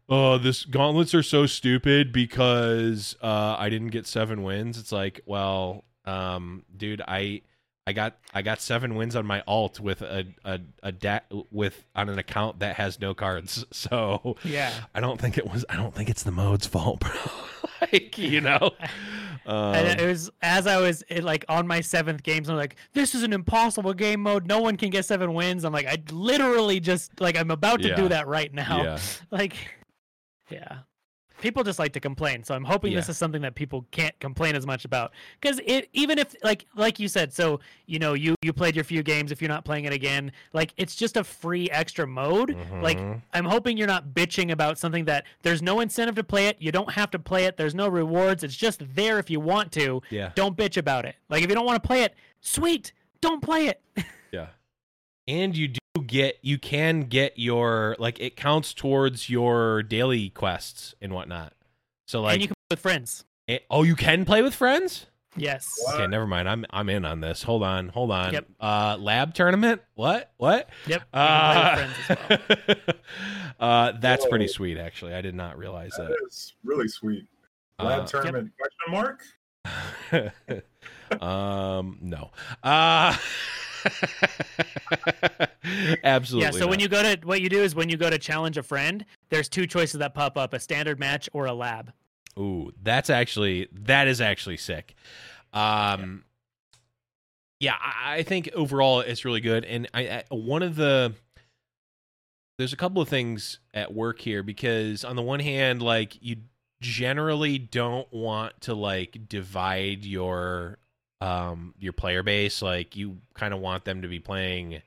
"Oh, this gauntlets are so stupid because uh, I didn't get seven wins." It's like, well, um, dude, I. I got I got seven wins on my alt with a a, a deck with on an account that has no cards. So Yeah. I don't think it was. I don't think it's the mode's fault, bro. like you know, Um, and it was as I was it, like on my seventh games. I'm like, this is an impossible game mode. No one can get seven wins. I'm like, I literally just like I'm about to Yeah. do that right now. yeah. Like, yeah. People just like to complain, so I'm hoping this is something that people can't complain as much about. Because it, even if, like, like you said, so you know, you you played your few games. If you're not playing it again, like, it's just a free extra mode. Like, Mhm. I'm hoping you're not bitching about something that there's no incentive to play it. You don't have to play it. There's no rewards. It's just there if you want to. yeah. Don't bitch about it. Like, if you don't want to play it, sweet, don't play it. Yeah. And you do get you can get your like it counts towards your daily quests and whatnot. So like and you can play with friends. eh, oh you can play with friends? Yes. What? Okay, never mind. I'm I'm in on this. Hold on, hold on. Yep. Uh lab tournament? What? What? Yep. Uh, can play with friends as well. uh that's pretty sweet actually. I did not realize That that. is really sweet. Lab Uh, tournament question mark? um no. Uh Absolutely. Yeah, so when you go to what you do is when you go to challenge a friend, there's two choices that pop up: a standard match or a lab. Ooh, that's actually that is actually sick. Um, yeah, I, I think overall it's really good, and I, I one of the there's a couple of things at work here because on the one hand, like you generally don't want to like divide your um your player base like you kind of want them to be playing you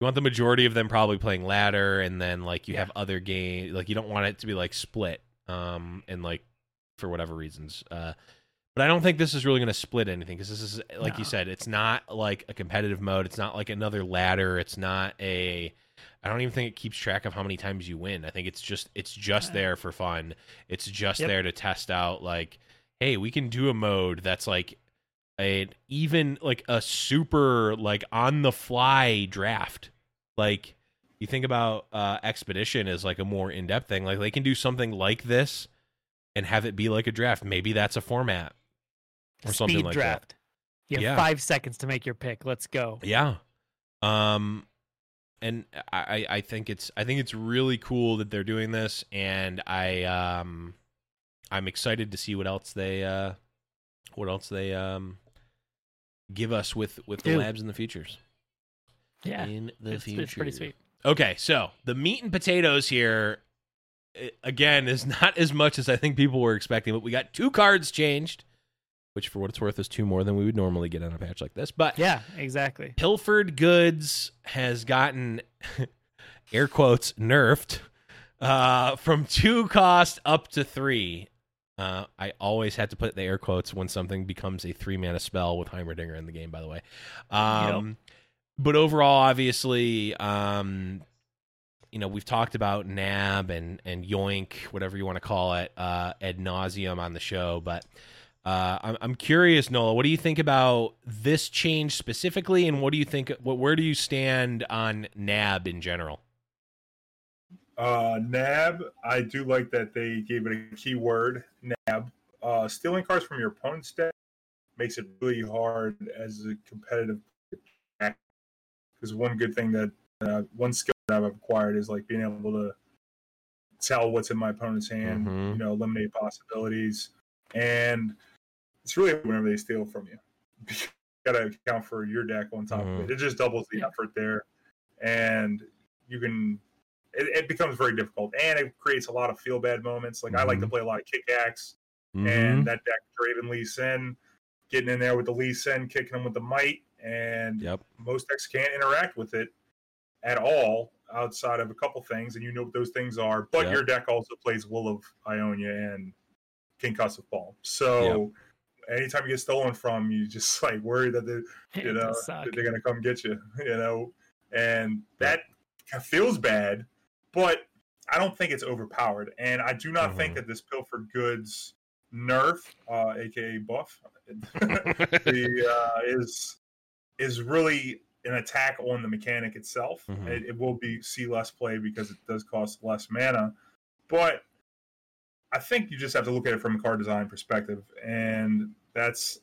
want the majority of them probably playing ladder and then like you Yeah. have other game like you don't want it to be like split um and like for whatever reasons uh but I don't think this is really going to split anything because this is like you said it's not like a competitive mode it's not like another ladder it's not a I don't even think it keeps track of how many times you win I think it's just it's just Uh, there for fun it's just Yep. there to test out like hey we can do a mode that's like even like a super like on the fly draft like you think about uh expedition as like a more in-depth thing like they can do something like this and have it be like a draft maybe that's a format or something like draft. You have Yeah. five seconds to make your pick. Let's go. yeah um and I, I I think it's I think it's really cool that they're doing this and I um I'm excited to see what else they uh what else they um give us with with the labs and the futures Yeah, in the it's, future. it's pretty sweet. Okay, so the meat and potatoes here eh, again is not as much as I think people were expecting, but we got two cards changed, which for what it's worth is two more than we would normally get on a patch like this. But Yeah, exactly. Pilfered Goods has gotten air quotes nerfed uh, from two cost up to three. Uh, I always have to put the air quotes when something becomes a three mana spell with Heimerdinger in the game. By the way, um, but overall, obviously, um, you know we've talked about Nab and and Yoink, whatever you want to call it, uh, ad nauseum on the show. But uh, I'm I'm curious, Nola, what do you think about this change specifically, and what do you think? What where do you stand on Nab in general? Uh, Nab, I do like that they gave it a keyword, Nab. Uh, stealing cards from your opponent's deck makes it really hard as a competitive because one good thing that uh, one skill that I've acquired is like being able to tell what's in my opponent's hand, Mhm. you know, eliminate possibilities, and it's really whenever they steal from you. you gotta account for your deck on top Mhm. of it. It just doubles the effort there, and you can it, it becomes very difficult and it creates a lot of feel bad moments. Like I like to play a lot of kick axe Mm-hmm. and that deck Draven Lee Sin, getting in there with the Lee Sin, kicking them with the might, and Yep. most decks can't interact with it at all outside of a couple things, and you know what those things are. But Yep. your deck also plays Will of Ionia and Concussive Palm. So anytime you get stolen from, you just like worry that they you know that they're gonna come get you you know and that feels bad but i don't think it's overpowered and i do not think Mhm. that this pilfered goods nerf uh aka buff the uh is is really an attack on the mechanic itself Mhm. it, it will be see less play because it does cost less mana but i think you just have to look at it from a card design perspective and that's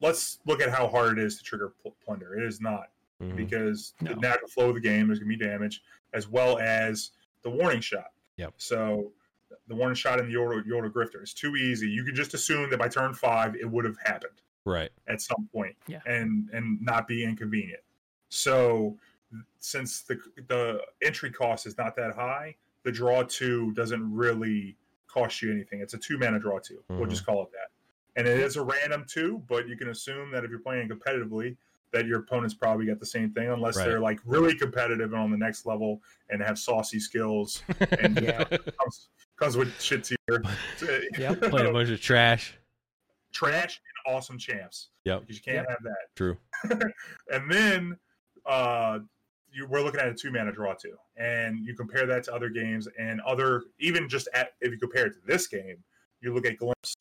let's look at how hard it is to trigger pl- plunder. It is not Mhm. because No. the natural flow of the game there's gonna be damage as well as the warning shot. Yep. So the warning shot in the Yordle, Yordle Grifter is too easy. You can just assume that by turn five it would have happened Right. at some point, Yeah. and and not be inconvenient. So since the the entry cost is not that high, the draw two doesn't really cost you anything. It's a two mana draw 2 we We'll mm-hmm. just call it that, and it is a random two. But you can assume that if you're playing competitively, that your opponents probably get the same thing, unless Right. they're like really competitive and on the next level and have saucy skills and Yeah. comes comes with shit tier. Yep. Playing a bunch of trash. trash and awesome champs. Yep. Because you can't have that. True. and then uh you we're looking at a two mana draw too. And you compare that to other games and other even just at if you compare it to this game, you look at glimpse,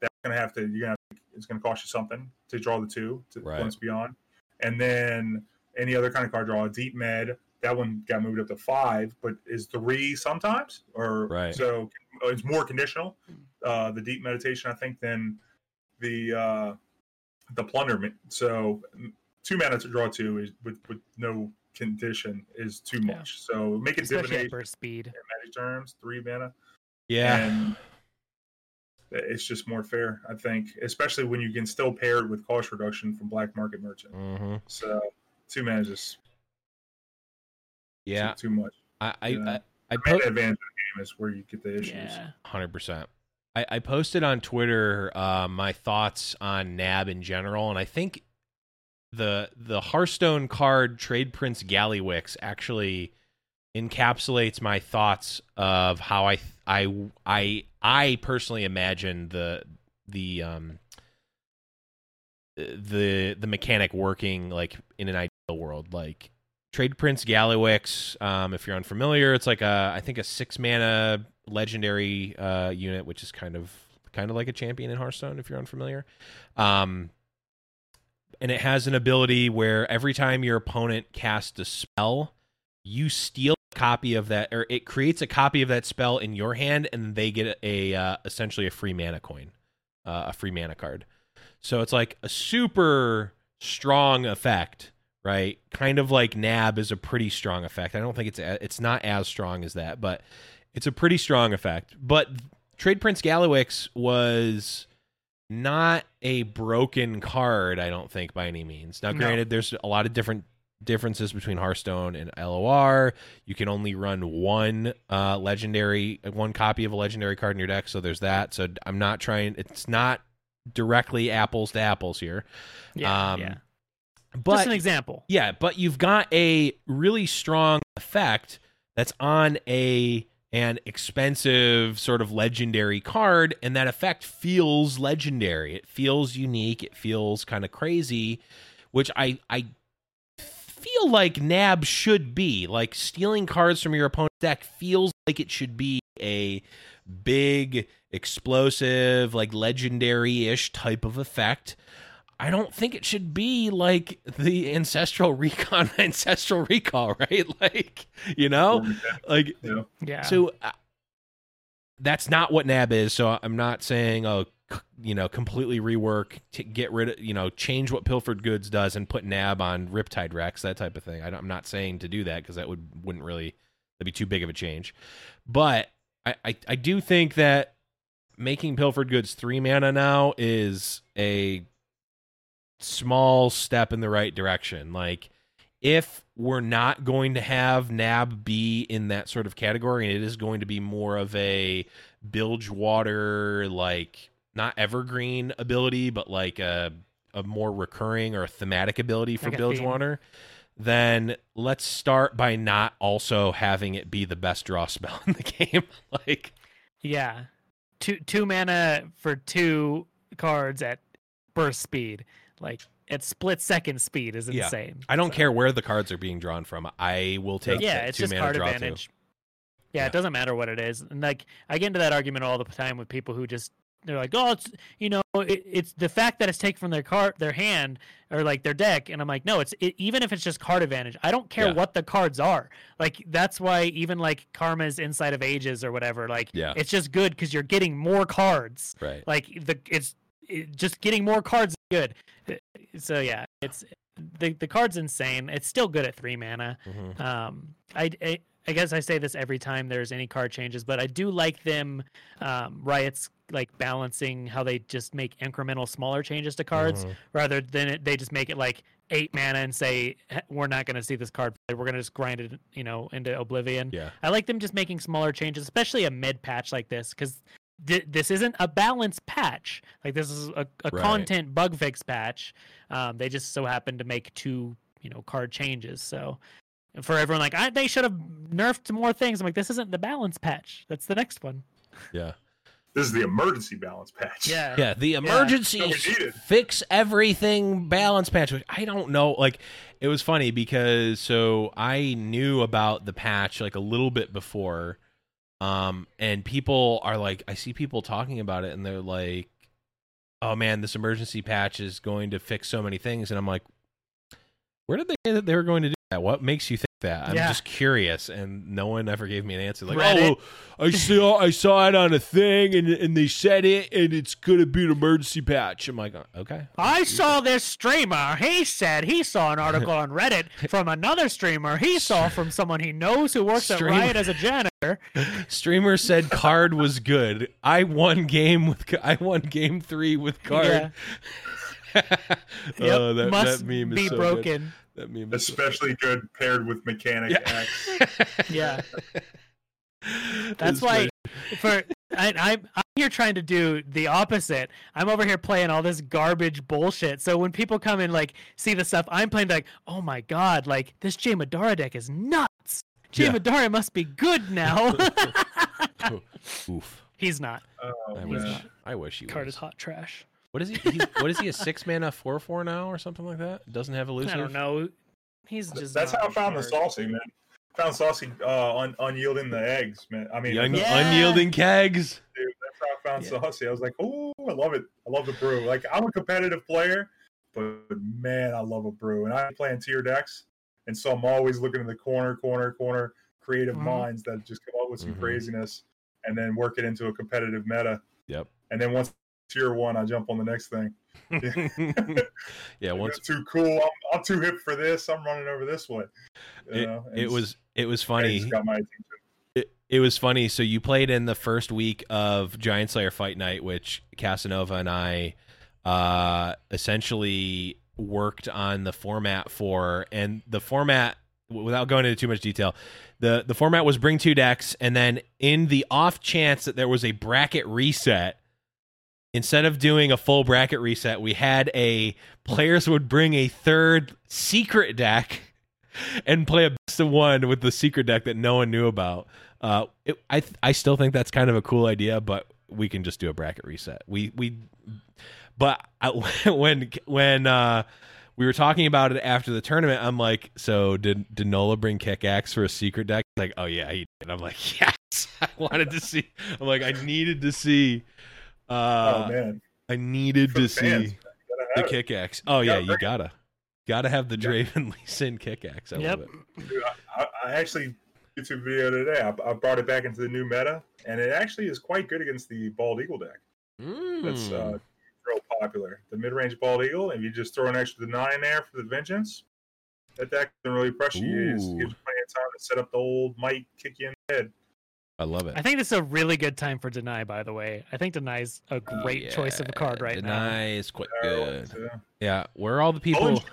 that's gonna have to you're gonna have to, it's gonna cost you something to draw the two to Right. glimpse beyond. And then any other kind of card draw, a deep med, that one got moved up to five, but is three sometimes? Or Right. so it's more conditional. Uh the deep meditation, I think, than the uh the plunderment. So two mana to draw two is with, with no condition is too Yeah. much. So make it Especially at divination speed. in magic terms, three mana. Yeah. And it's just more fair, I think, especially when you can still pair it with cost reduction from black market merchant. hmm So two mana is just Yeah. too, much. I I Yeah. I, I The po- advantage of the game is where you get the issues. Yeah. Hundred percent. I, I posted on Twitter uh, my thoughts on Nab in general, and I think the the Hearthstone card Trade Prince Gallywix actually encapsulates my thoughts of how I I I I personally imagine the the um the the mechanic working like in an ideal world like Trade Prince Gallywix. Um, if you're unfamiliar, it's like a I think a six mana legendary uh, unit, which is kind of kind of like a champion in Hearthstone. If you're unfamiliar, um, and it has an ability where every time your opponent casts a spell, you steal copy of that, or it creates a copy of that spell in your hand, and they get a, uh, essentially a free mana coin, uh, a free mana card. So it's like a super strong effect right? Kind of like Nab is a pretty strong effect. I don't think it's a, it's not as strong as that, but it's a pretty strong effect. But Trade Prince Gallywix was not a broken card, I don't think by any means. Now, No. granted, there's a lot of different differences between Hearthstone and LOR. You can only run one uh, legendary, one copy of a legendary card in your deck, so there's that. So I'm not trying. It's not directly apples to apples here. Yeah. Um, yeah. But Just an example. yeah, but you've got a really strong effect that's on a an expensive sort of legendary card and that effect feels legendary. It feels unique, it feels kind of crazy, which I I feel like Nab should be. Like stealing cards from your opponent's deck feels like it should be a big explosive like legendary-ish type of effect. I don't think it should be like the ancestral recon, ancestral recall, right? Like, you know, like Yeah. So. Uh, that's not what Nab is. So I'm not saying, oh, you know, completely rework, to get rid of, you know, change what Pilfered Goods does and put Nab on Riptide Rex, that type of thing. I I'm not saying to do that because that would wouldn't really that'd be too big of a change. But I, I, I do think that making Pilfered Goods three mana now is a small step in the right direction. Like if we're not going to have Nab be in that sort of category, and it is going to be more of a Bilgewater, like not evergreen ability, but like a a more recurring or a thematic ability for Like a bilge theme. water, then let's start by not also having it be the best draw spell in the game. like yeah. Two two mana for two cards at burst speed. Like at split second speed is Yeah. insane. I don't So- care where the cards are being drawn from. I will take Yeah, it's two just mana card draw advantage. Yeah, Yeah. it doesn't matter what it is. And like I get into that argument all the time with people who just they're like, oh, it's you know, it, it's the fact that it's taken from their card, their hand, or like their deck, and I'm like, no, it's it, even if it's just card advantage. I don't care Yeah. what the cards are. Like that's why even like Karma's Insight of Ages or whatever, like Yeah. it's just good because you're getting more cards. Right. Like the it's it, just getting more cards is good. So yeah, it's the the card's insane. It's still good at three mana. Mhm. Um, I, I I guess I say this every time there's any card changes, but I do like them um, Riot's like balancing how they just make incremental smaller changes to cards Mhm. rather than it, they just make it like eight mana and say "Eh, we're not going to see this card play. We're going to just grind it, you know, into oblivion. Yeah. I like them just making smaller changes, especially a mid patch like this, because th- this isn't a balanced patch. Like this is a, a Right. content bug fix patch. Um, they just so happen to make two, you know, card changes. So for everyone, like I, they should have nerfed more things. I'm like, this isn't the balance patch. That's the next one. Yeah. This is the emergency balance patch. Yeah. Yeah, the emergency No, we fix everything balance patch. which I don't know. Like, it was funny because so I knew about the patch like a little bit before, um, and people are like, I see people talking about it, and they're like, "Oh man, this emergency patch is going to fix so many things," and I'm like, "Where did they say that they were going to do that? What makes you think that?" I'm Yeah. just curious, and no one ever gave me an answer. Like, Reddit. "Oh, I saw I saw it on a thing, and and they said it, and it's gonna be an emergency patch." I'm like, uh, "Okay." I saw this streamer. He said he saw an article on Reddit from another streamer. He saw from someone he knows who works Streamer. at Riot as a janitor. Streamer said card was good. I won game with I won game three with card. Oh, yep, oh, that, must that meme is be so good. broken. That meme Especially good paired with Mechanic Yeah. X. Yeah. It's That's why great. for I, I'm I'm here trying to do the opposite. I'm over here playing all this garbage bullshit. So when people come and like see the stuff I'm playing, like, oh my god, like this Jae Medarda deck is nuts. Jae Yeah. Medarda must be good now. Oof. He's not. Oh, I man. wish. I wish he Card was. is hot trash. What is he? He's, what is he? A six mana four four now or something like that? Doesn't have elusive. I don't know. He's just. That's how I found the saucy, man. Found saucy uh, un- unyielding the eggs, man. I mean, The Yeah. unyielding kegs. that's how I found Yeah. saucy. I was like, oh, I love it. I love the brew. Like, I'm a competitive player, but man, I love a brew. And I'm playing tier decks, and so I'm always looking in the corner, corner, corner, creative Mhm. minds that just come up with some Mhm. craziness, and then work it into a competitive meta. Yep. And then once tier one, I jump on the next thing. yeah. Once That's too cool. I'm, I'm too hip for this. I'm running over this one. It, it was it was funny. just got my attention. it, it was funny. So you played in the first week of Giant Slayer Fight Night, which Casanova and I uh, essentially worked on the format for, and the format. Without going into too much detail, the the format was bring two decks, and then in the off chance that there was a bracket reset, instead of doing a full bracket reset, we had a players would bring a third secret deck and play a best of one with the secret deck that no one knew about. Uh, it, I I still think that's kind of a cool idea, but we can just do a bracket reset. We we, but I, when when uh, we were talking about it after the tournament, I'm like, so did did Nola bring Kickaxe for a secret deck? Like, oh yeah, he did. I'm like, yes, I wanted to see. I'm like, I needed to see. Uh, oh man, I needed For to the see the have it. Kickaxe. Oh yeah, gotta you it. gotta gotta have the Yeah. Draven Lee Sin Kickaxe. I Yep. love it. Dude, I, I actually YouTube video today. I, I brought it back into the new meta, and it actually is quite good against the bald eagle deck. That's Mm. uh, real popular. The mid range bald eagle, and you just throw an extra nine there for the vengeance. That deck doesn't really pressure you. It gives you plenty of time to set up the old might kick you in the head. I love it. I think this is a really good time for Deny, by the way. I think Deny's a great choice of a card right now. Deny is quite good. so- Yeah, where are all the people? strike.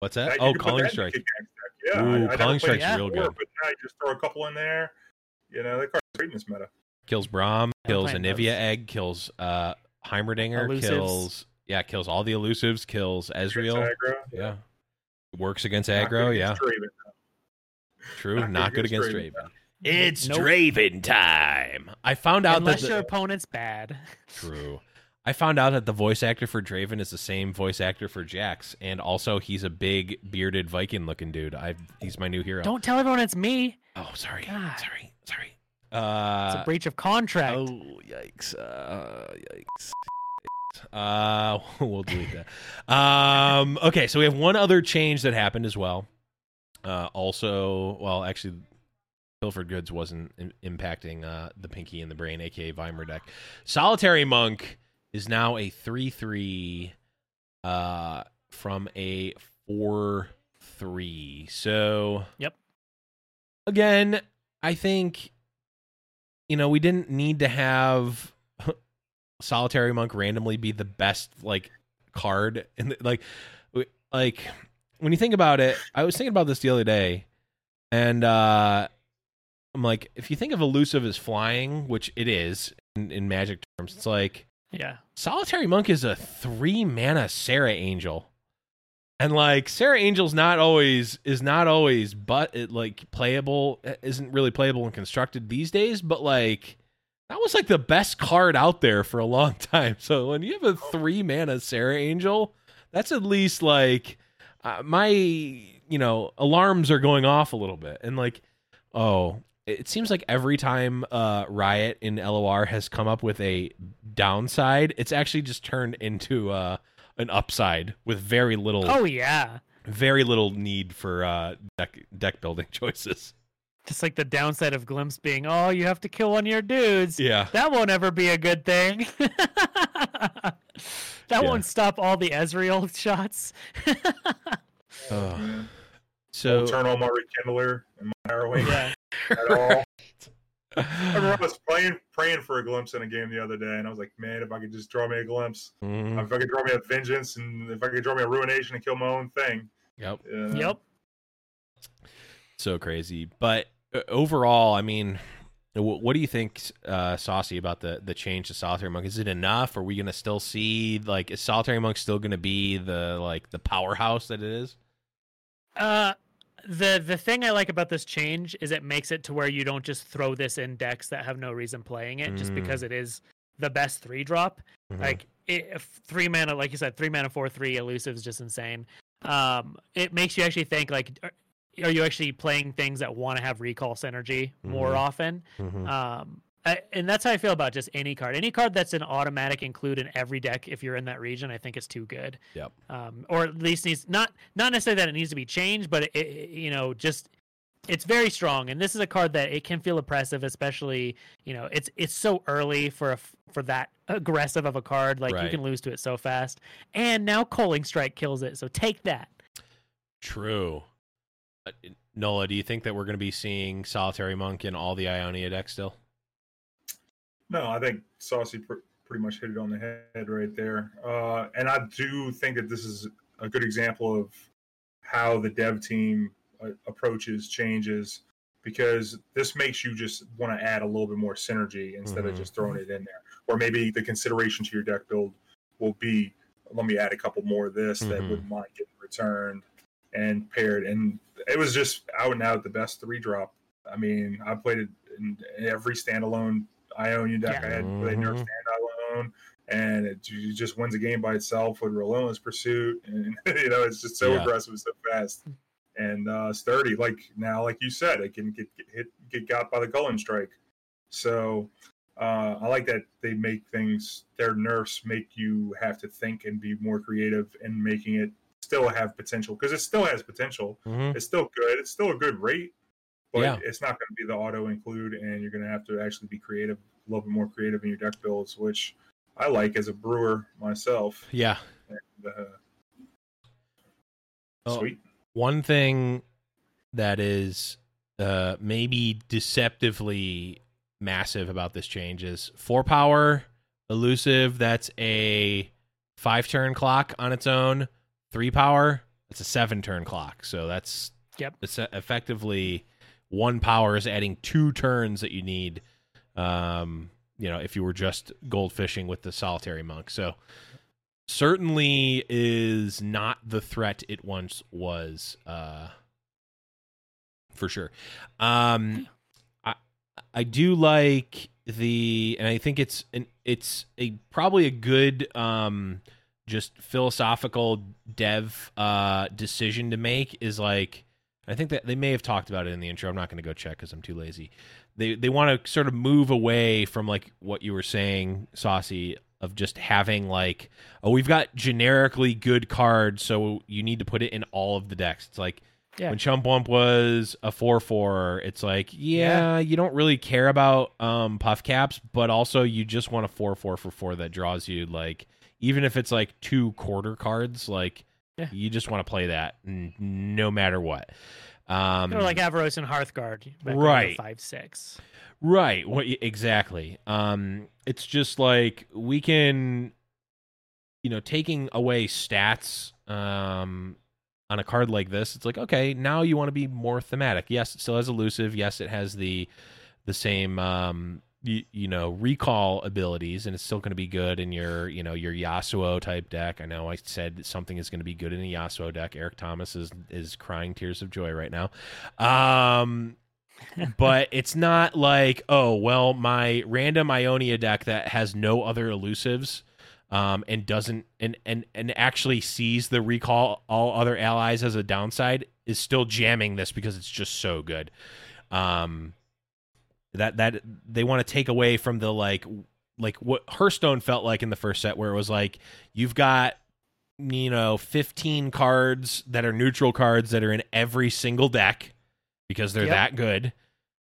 What's That- that? you Oh, can put calling that strike. kick-axe deck. Yeah, Ooh, I, I never calling played strike's it real before, good. But now you just throw a couple in there. You know, that card's great in this meta. Kills Braum, kills Anivia those. Egg, kills uh Heimerdinger, Elusives. kills yeah, kills all the elusives, kills Ezreal. Aggro. Yeah. Works against Not aggro, good yeah. Draven. True. not Not good good against against Draven. It's Nope. Draven time. I found out Unless that your the, opponent's bad. True. I found out that the voice actor for Draven is the same voice actor for Jax, and also he's a big bearded Viking looking dude. I he's my new hero. Don't tell everyone it's me. oh, sorry, God. sorry, sorry. It's Uh, a breach of contract. oh, yikes! Uh, yikes! Uh, we'll delete that. Um, okay, so we have one other change that happened as well. Uh, also, well, actually, Pilfered Goods wasn't in- impacting uh, the Pinky and the Brain, aka Vimer deck. Solitary Monk is now a three-three uh, from a four-three. So, Yep. again, I think you know, we didn't need to have solitary monk randomly be the best like card and like like when you think about it, I was thinking about this the other day and uh I'm like if you think of elusive as flying, which it is in, in magic terms, it's like Yeah. solitary monk is a 3 mana Serra angel. And like Serra Angel's not always is not always but it like playable isn't really playable and constructed these days, but like that was like the best card out there for a long time. So when you have a three mana Serra Angel, that's at least like uh, my you know alarms are going off a little bit, and like oh, it seems like every time uh, Riot in LOR has come up with a downside, it's actually just turned into uh, an upside with very little Oh yeah. very little need for uh, deck deck building choices. Just like the downside of Glimpse being, oh, you have to kill one of your dudes. Yeah. That won't ever be a good thing. that Yeah. won't stop all the Ezreal shots. Ugh. Yeah. So Won't turn on my rekindler and my harrowing yeah. at all. I remember I was playing, praying for a glimpse in a game the other day, and I was like, man, if I could just draw me a glimpse, Mhm. if I could draw me a vengeance, and if I could draw me a ruination and kill my own thing. Yep. uh, Yep. so crazy. But uh, overall, I mean, what do you think, uh, Saucy, about the the change to Solitary Monk? Is it enough? Are we gonna still see like is Solitary Monk still gonna be the like the powerhouse that it is? Uh, the the thing I like about this change is it makes it to where you don't just throw this in decks that have no reason playing it just Mm. because it is the best three drop. Mhm. Like it, if three mana, like you said, three mana four three elusive is just insane. Um, it makes you actually think like, are, are you actually playing things that want to have recall synergy more Mhm. often? Mhm. Um, I, and that's how I feel about just any card. Any card that's an automatic include in every deck if you're in that region, I think is too good. Yep. Um, or at least needs not not necessarily that it needs to be changed, but it, it, you know, just it's very strong. And this is a card that it can feel oppressive, especially you know, it's it's so early for a for that aggressive of a card. Like you can lose to it so fast. And now Culling Strike kills it, so take that. True. Uh, Nola, do you think that we're going to be seeing Solitary Monk in all the Ionia decks still? No, I think Saucy pr- pretty much hit it on the head right there. Uh, and I do think that this is a good example of how the dev team uh, approaches changes because this makes you just want to add a little bit more synergy instead Mhm. of just throwing it in there. Or maybe the consideration to your deck build will be let me add a couple more of this that Mhm. wouldn't mind getting returned and paired. And it was just out and out the best three drop. I mean, I played it in every standalone Ionia deck Yeah. I had played nerf Mhm. standalone, and it, it just wins a game by itself with relentless pursuit, and you know it's just so Yeah. aggressive, so fast, and uh, sturdy. Like now, like you said, it can get, get hit, get got by the Culling Strike. So uh, I like that they make things. Their nerfs make you have to think and be more creative in making it still have potential because it still has potential Mm-hmm. it's still good. It's still a good rate, but Yeah. it's not going to be the auto include, and you're going to have to actually be creative, a little bit more creative in your deck builds, which I like as a brewer myself. Yeah. And, uh, Oh. Sweet. One thing that is uh, maybe deceptively massive about this change is four power elusive. That's a five turn clock on its own. Three power. That's a seven turn clock. So that's Yep. It's effectively one power is adding two turns that you need. Um, you know, if you were just gold fishing with the solitary monk. So certainly is not the threat it once was. Uh, for sure. Um, I I do like the, and I think it's an it's a probably a good um just philosophical dev uh decision to make is like I think that they may have talked about it in the intro. I'm not going to go check because I'm too lazy. They they want to sort of move away from like what you were saying, Saucy, of just having like, oh, we've got generically good cards, so you need to put it in all of the decks. It's like Yeah. when Chump Whump was a four four, it's like, yeah, you don't really care about um puff caps, but also you just want a four four for four that draws you like even if it's like two quarter cards, like Yeah. you just want to play that n- no matter what. Um, Or like Avarosan Hearthguard, back when they were Right. Five six. Right. What exactly? Um it's just like we can you know, taking away stats um on a card like this, it's like okay, now you want to be more thematic. Yes, it still has elusive. Yes, it has the the same um you, you know, recall abilities and it's still going to be good in your, you know, your Yasuo type deck. I know I said something is going to be good in a Yasuo deck. Eric Thomas is is crying tears of joy right now. Um but it's not like oh well my random ionia deck that has no other elusives um, and doesn't and, and and actually sees the recall all other allies as a downside is still jamming this because it's just so good um that that they want to take away from the like like what Hearthstone felt like in the first set where it was like you've got you know 15 cards that are neutral cards that are in every single deck because they're Yep. that good.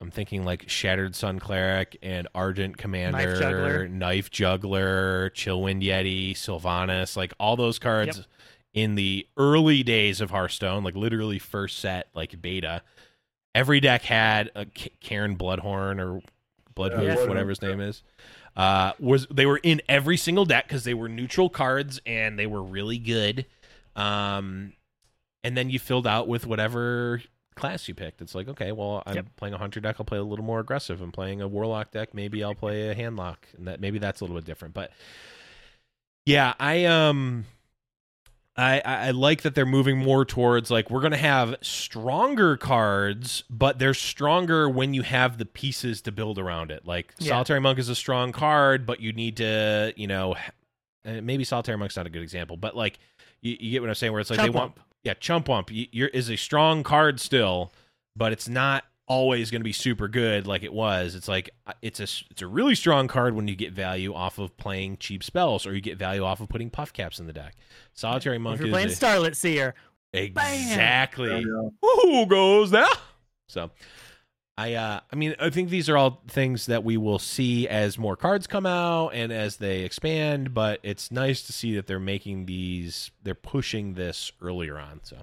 I'm thinking like Shattered Sun Cleric and Argent Commander, Knife Juggler. Knife Juggler, Chillwind Yeti, Sylvanas, like all those cards Yep. in the early days of Hearthstone, like literally first set, like beta. Every deck had a K- Cairne Bloodhorn or Bloodhoof, Yeah. whatever his name is. Uh, was they were in every single deck because they were neutral cards and they were really good. Um, and then you filled out with whatever class you picked. It's like, okay, well, I'm Yep. playing a hunter deck. I'll play a little more aggressive. I'm playing a warlock deck. Maybe I'll play a handlock, and that maybe that's a little bit different. But yeah, I um, I I like that they're moving more towards like we're gonna have stronger cards, but they're stronger when you have the pieces to build around it. Like Yeah. Solitary Monk is a strong card, but you need to, you know, uh, maybe Solitary Monk's not a good example, but like you, you get what I'm saying, where it's like they Chump want Whump. yeah, Chump Whump y- you're, is a strong card still, but it's not always going to be super good like it was. It's like uh, it's a it's a really strong card when you get value off of playing cheap spells, or you get value off of putting Puffcaps in the deck. Solitary Monk If you're is playing a- Starlit Seer, exactly Yeah. who goes there. So. I uh I mean I think these are all things that we will see as more cards come out and as they expand, but it's nice to see that they're making these they're pushing this earlier on. So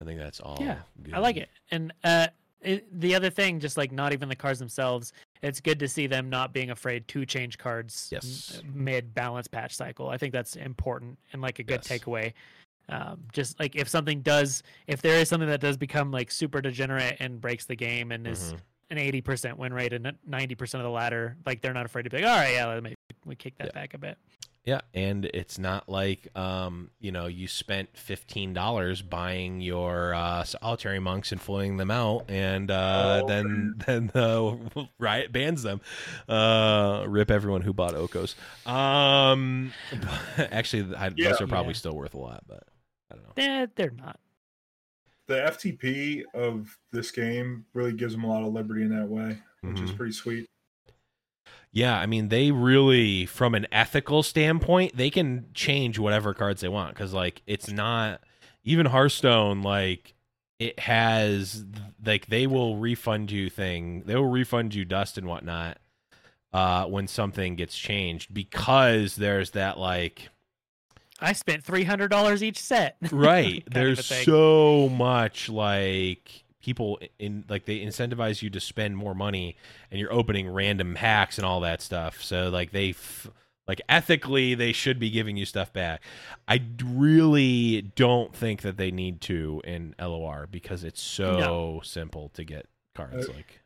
I think that's all. Yeah, good. I like it. And uh, it, the other thing, just like not even the cards themselves, it's good to see them not being afraid to change cards Yes. mid balance patch cycle. I think that's important and like a good Yes. takeaway. Um, just like if something does, if there is something that does become like super degenerate and breaks the game and is Mhm. an 80% win rate and 90% of the ladder, like they're not afraid to be like, all right, yeah, let me we kick that Yeah. back a bit. Yeah, and it's not like um, you know, you spent fifteen dollars buying your uh, solitary monks and floating them out, and uh, Oh, then then the riot bans them. Uh, rip everyone who bought Okos. Um, actually, I, Yeah. those are probably Yeah. still worth a lot, but I don't know. Eh, they're not. The FTP of this game really gives them a lot of liberty in that way, which is Mhm. pretty sweet. Yeah, I mean, they really, from an ethical standpoint, they can change whatever cards they want because, like, it's not even Hearthstone. Like, it has like they will refund you thing. They will refund you dust and whatnot uh, when something gets changed because there's that like I spent $300 each set. right. kind of a there's so much like people in like they incentivize you to spend more money and you're opening random hacks and all that stuff so like they f- like ethically they should be giving you stuff back i d- really don't think that they need to in lor because it's so No. simple to get cards Uh, like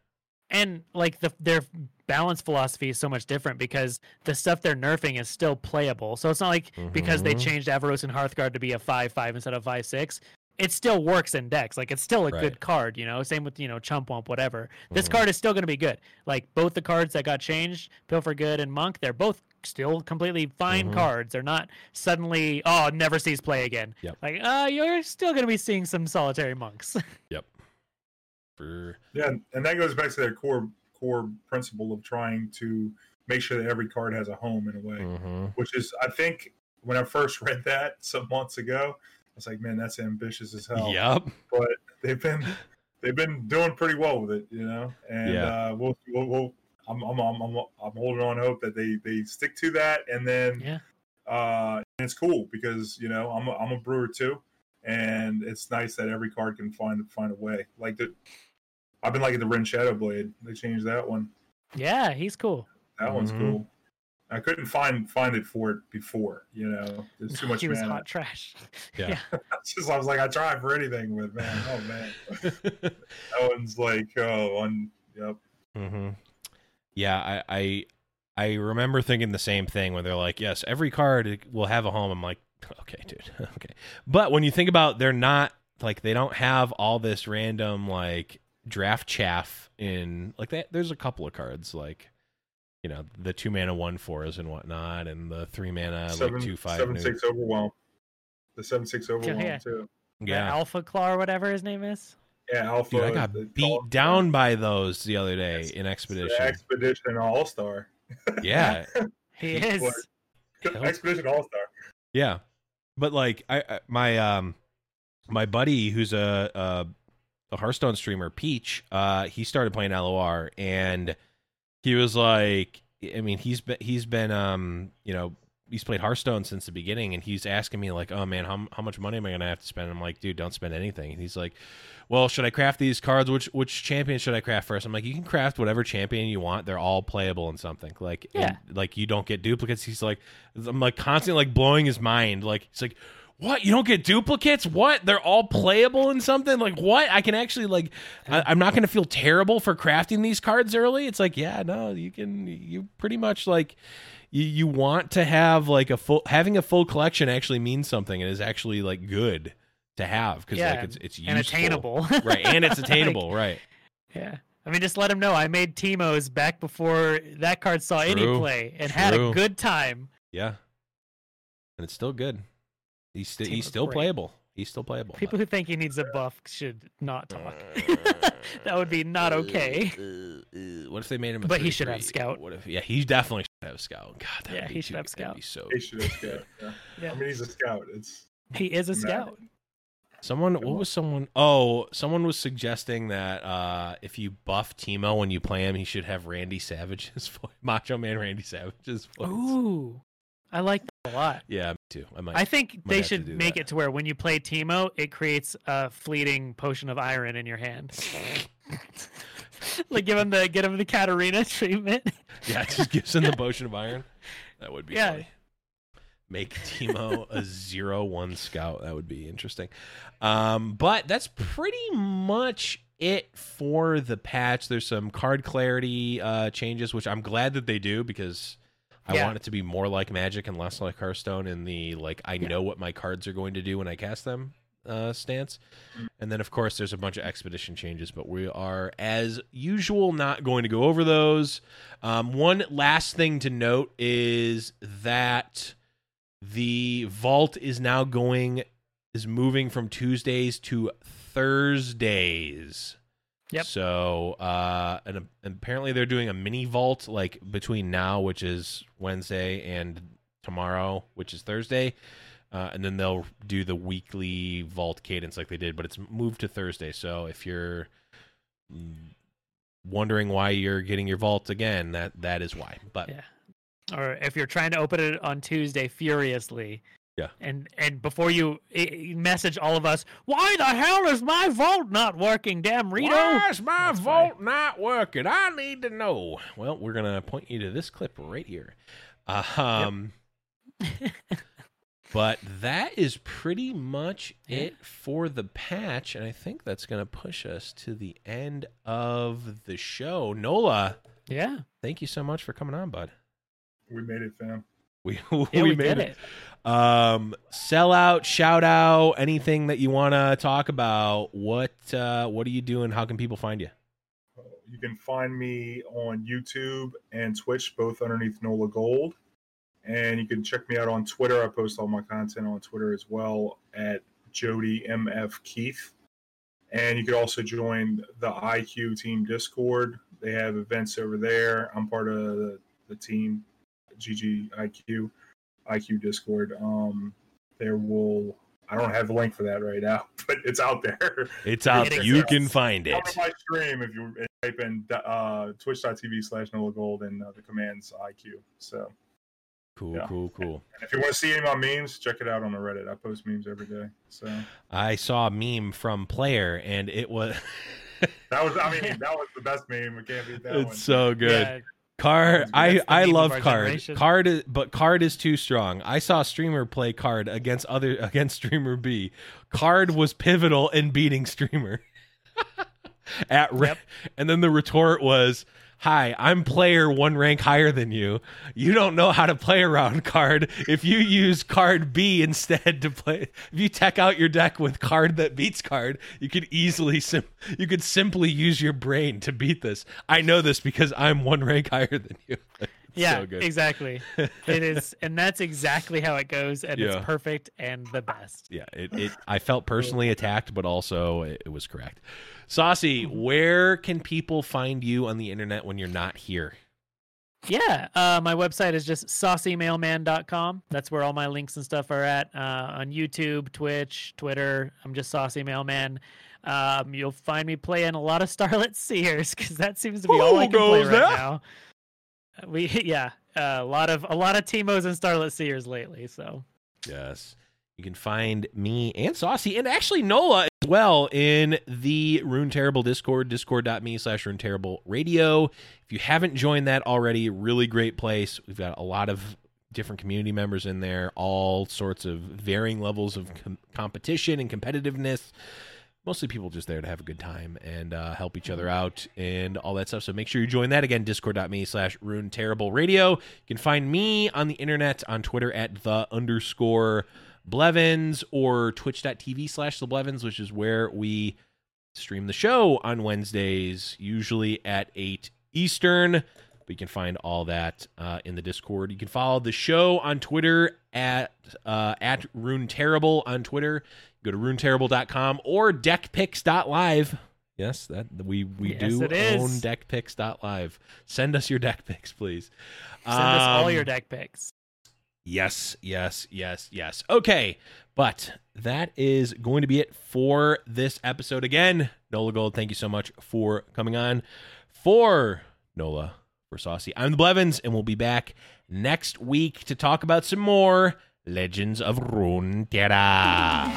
and like the their balance philosophy is so much different because the stuff they're nerfing is still playable. So it's not like because they Mhm. changed Avarosan Hearthguard to be a five five instead of five six. It still works in decks. Like it's still a Right. good card, you know. Same with you know Chump Whump, whatever. This Mhm. card is still going to be good. Like both the cards that got changed, Pilfer Good and Monk, they're both still completely fine Mhm. cards. They're not suddenly oh never sees play again. Yep. Like uh you're still going to be seeing some solitary monks. for Yeah, and that goes back to their core core principle of trying to make sure that every card has a home in a way, Mhm. which is I think when I first read that some months ago, I was like, man, that's ambitious as hell. yep But they've been they've been doing pretty well with it, you know. And Yeah. uh, we'll, we'll, we'll I'm, I'm, I'm, I'm, I'm holding on hope that they they stick to that, and then Yeah. uh, and it's cool because you know I'm a, I'm a brewer too, and it's nice that every card can find find a way. Like the, I've been liking the Ren Shadowblade. They changed that one. Yeah, he's cool. That one's Mhm. cool. I couldn't find find it for it before. You know, there's too much he was mana. hot trash. Yeah. It's just I was like, I tried for anything, but man, oh man, that one's like, oh, one, yep. hmm Yeah, I, I I remember thinking the same thing when they're like, "Yes, every card will have a home." I'm like, "Okay, dude, okay." But when you think about, they're not like they don't have all this random like draft chaff in like that. There's a couple of cards like you know the two mana one fours and whatnot, and the three mana seven, like two five. seven new- six overwhelm. The seven six overwhelm yeah. too. The Yeah, Alpha Claw or whatever his name is. Yeah, Alpha. dude, I got beat All- down by those the other day It's- in the Expedition. Expedition All Star. Yeah, He He is. Expedition All Star. Yeah, but like I, I my um my buddy who's a, a a Hearthstone streamer, Peach, uh, he started playing LOR and he was like, I mean, he's been he's been um you know he's played Hearthstone since the beginning, and he's asking me like, oh man, how how much money am I gonna have to spend? I'm like, dude, don't spend anything. And he's like, well, should I craft these cards? Which which champion should I craft first? I'm like, you can craft whatever champion you want. They're all playable in something. Like, and, like you don't get duplicates. He's like, I'm like constantly like blowing his mind. Like he's like, what? You don't get duplicates? What? They're all playable in something? Like what? I can actually like, I, I'm not gonna feel terrible for crafting these cards early. It's like, yeah, no, you can. You pretty much like. You, you want to have like a full having a full collection actually means something and is actually like good to have because Yeah, like it's it's and attainable. right and it's Like, attainable right yeah. I mean, just let him know I made Teemo's back before that card saw any play and had a good time. yeah and it's still good he's still he's still great. playable he's still playable People who think he needs a buff should not talk. Uh, that would be not okay. uh, uh, what if they made him a But he should have Scout. what if yeah he definitely should have scout god that Yeah, would be he should too- have that'd Scout. be so He should have scout. Yeah. Yeah. I mean, he's a scout. It's He is a scout. Someone, what was someone? Oh, someone was suggesting that uh, if you buff Teemo when you play him, he should have Randy Savage's voice, Macho Man Randy Savage's voice. Ooh. I like that a lot. Yeah, me too. I might. I think might they should make that. it to where when you play Teemo, it creates a fleeting potion of iron in your hand. like give him the get him the Katarina treatment. yeah, just gives him the potion of iron. That would be Yeah. funny. Make Teemo a zero one scout. That would be interesting. Um, but that's pretty much it for the patch. There's some card clarity uh, changes, which I'm glad that they do because I Yeah. want it to be more like Magic and less like Hearthstone in the like I Yeah. know what my cards are going to do when I cast them uh, stance. And then of course there's a bunch of expedition changes, but we are as usual not going to go over those. Um, one last thing to note is that the vault is now going is moving from Tuesdays to Thursdays. Yep. So, uh, and, and apparently they're doing a mini vault like between now, which is Wednesday, and tomorrow, which is Thursday, uh, and then they'll do the weekly vault cadence like they did, but it's moved to Thursday. So if you're mm, wondering why you're getting your vault again, that that is why. But Yeah. Or if you're trying to open it on Tuesday furiously. Yeah. And and before you message all of us, why the hell is my vault not working, damn Rito? Why's my That's vault not working? I need to know. Well, we're gonna point you to this clip right here. Um, but that is pretty much Yeah. it for the patch, and I think that's gonna push us to the end of the show. Nola, Yeah. thank you so much for coming on, bud. we made it, fam. We Yeah, we, made did it. Um, sell out, shout out, anything that you want to talk about. What uh, what are you doing? How can people find you? You can find me on YouTube and Twitch, both underneath Nola Gold. And you can check me out on Twitter. I post all my content on Twitter as well at Jody MF Keith. And you could also join the IQ Team Discord. They have events over there. I'm part of the, the team, GGIQ, IQ IQ Discord. Um, there will, I don't have a link for that right now, but it's out there. It's out. There. You can find it. Come to my stream if you type in uh, twitch.tv slash Nola Gold and uh, the commands IQ. So Cool, Yeah. cool, cool. And if you want to see any of my memes, check it out on the Reddit. I post memes every day. So I saw a meme from Player, and it was that was, I mean, that was the best meme. We can't beat that one. it's so good. Yeah, Card, I I love card. generation. Card, is, but card is too strong. I saw streamer play card against other against streamer B. Card was pivotal in beating streamer. At re- Yep. and then the retort was, "Hi, I'm player one rank higher than you. You don't know how to play around card. If you use card B instead to play, if you tech out your deck with card that beats card, you could easily sim- you could simply use your brain to beat this. I know this because I'm one rank higher than you." Yeah, so exactly. it is, and that's exactly how it goes, and Yeah. it's perfect and the best. Yeah, it, it I felt personally attacked, but also it, it was correct. Saucy, where can people find you on the internet when you're not here? Yeah, uh, my website is just saucymailman.com. That's where all my links and stuff are at uh, on YouTube, Twitch, Twitter. I'm just Saucy Mailman. Um, you'll find me playing a lot of Starlit Seers because that seems to be all I can play right there? now. We yeah, uh, a lot of a lot of Teemos and Starlit Seers lately. So Yes. You can find me and Saucy and actually Nola as well in the Rune Terrible Discord, discord.me slash Rune Terrible Radio. If you haven't joined that already, really great place. We've got a lot of different community members in there, all sorts of varying levels of com- competition and competitiveness. Mostly people just there to have a good time and uh, help each other out and all that stuff. So make sure you join that again, discord.me slash Rune Terrible Radio. You can find me on the internet on Twitter at the underscore Blevins or twitch.tv slash the Blevins, which is where we stream the show on Wednesdays, usually at 8 Eastern. But you can find all that uh, in the Discord. You can follow the show on Twitter at uh, at Rune Terrible on Twitter. Go to runeterrible.com or deckpicks.live. Yes, that we we Yes, do own deckpicks.live. Send us your deck picks, please. send us all Um, your deck picks. Yes, yes, yes, yes. Okay, but that is going to be it for this episode. Again, Nola Gold, thank you so much for coming on. For Nola, for Saucy, I'm the Blevins, and we'll be back next week to talk about some more Legends of Runeterra.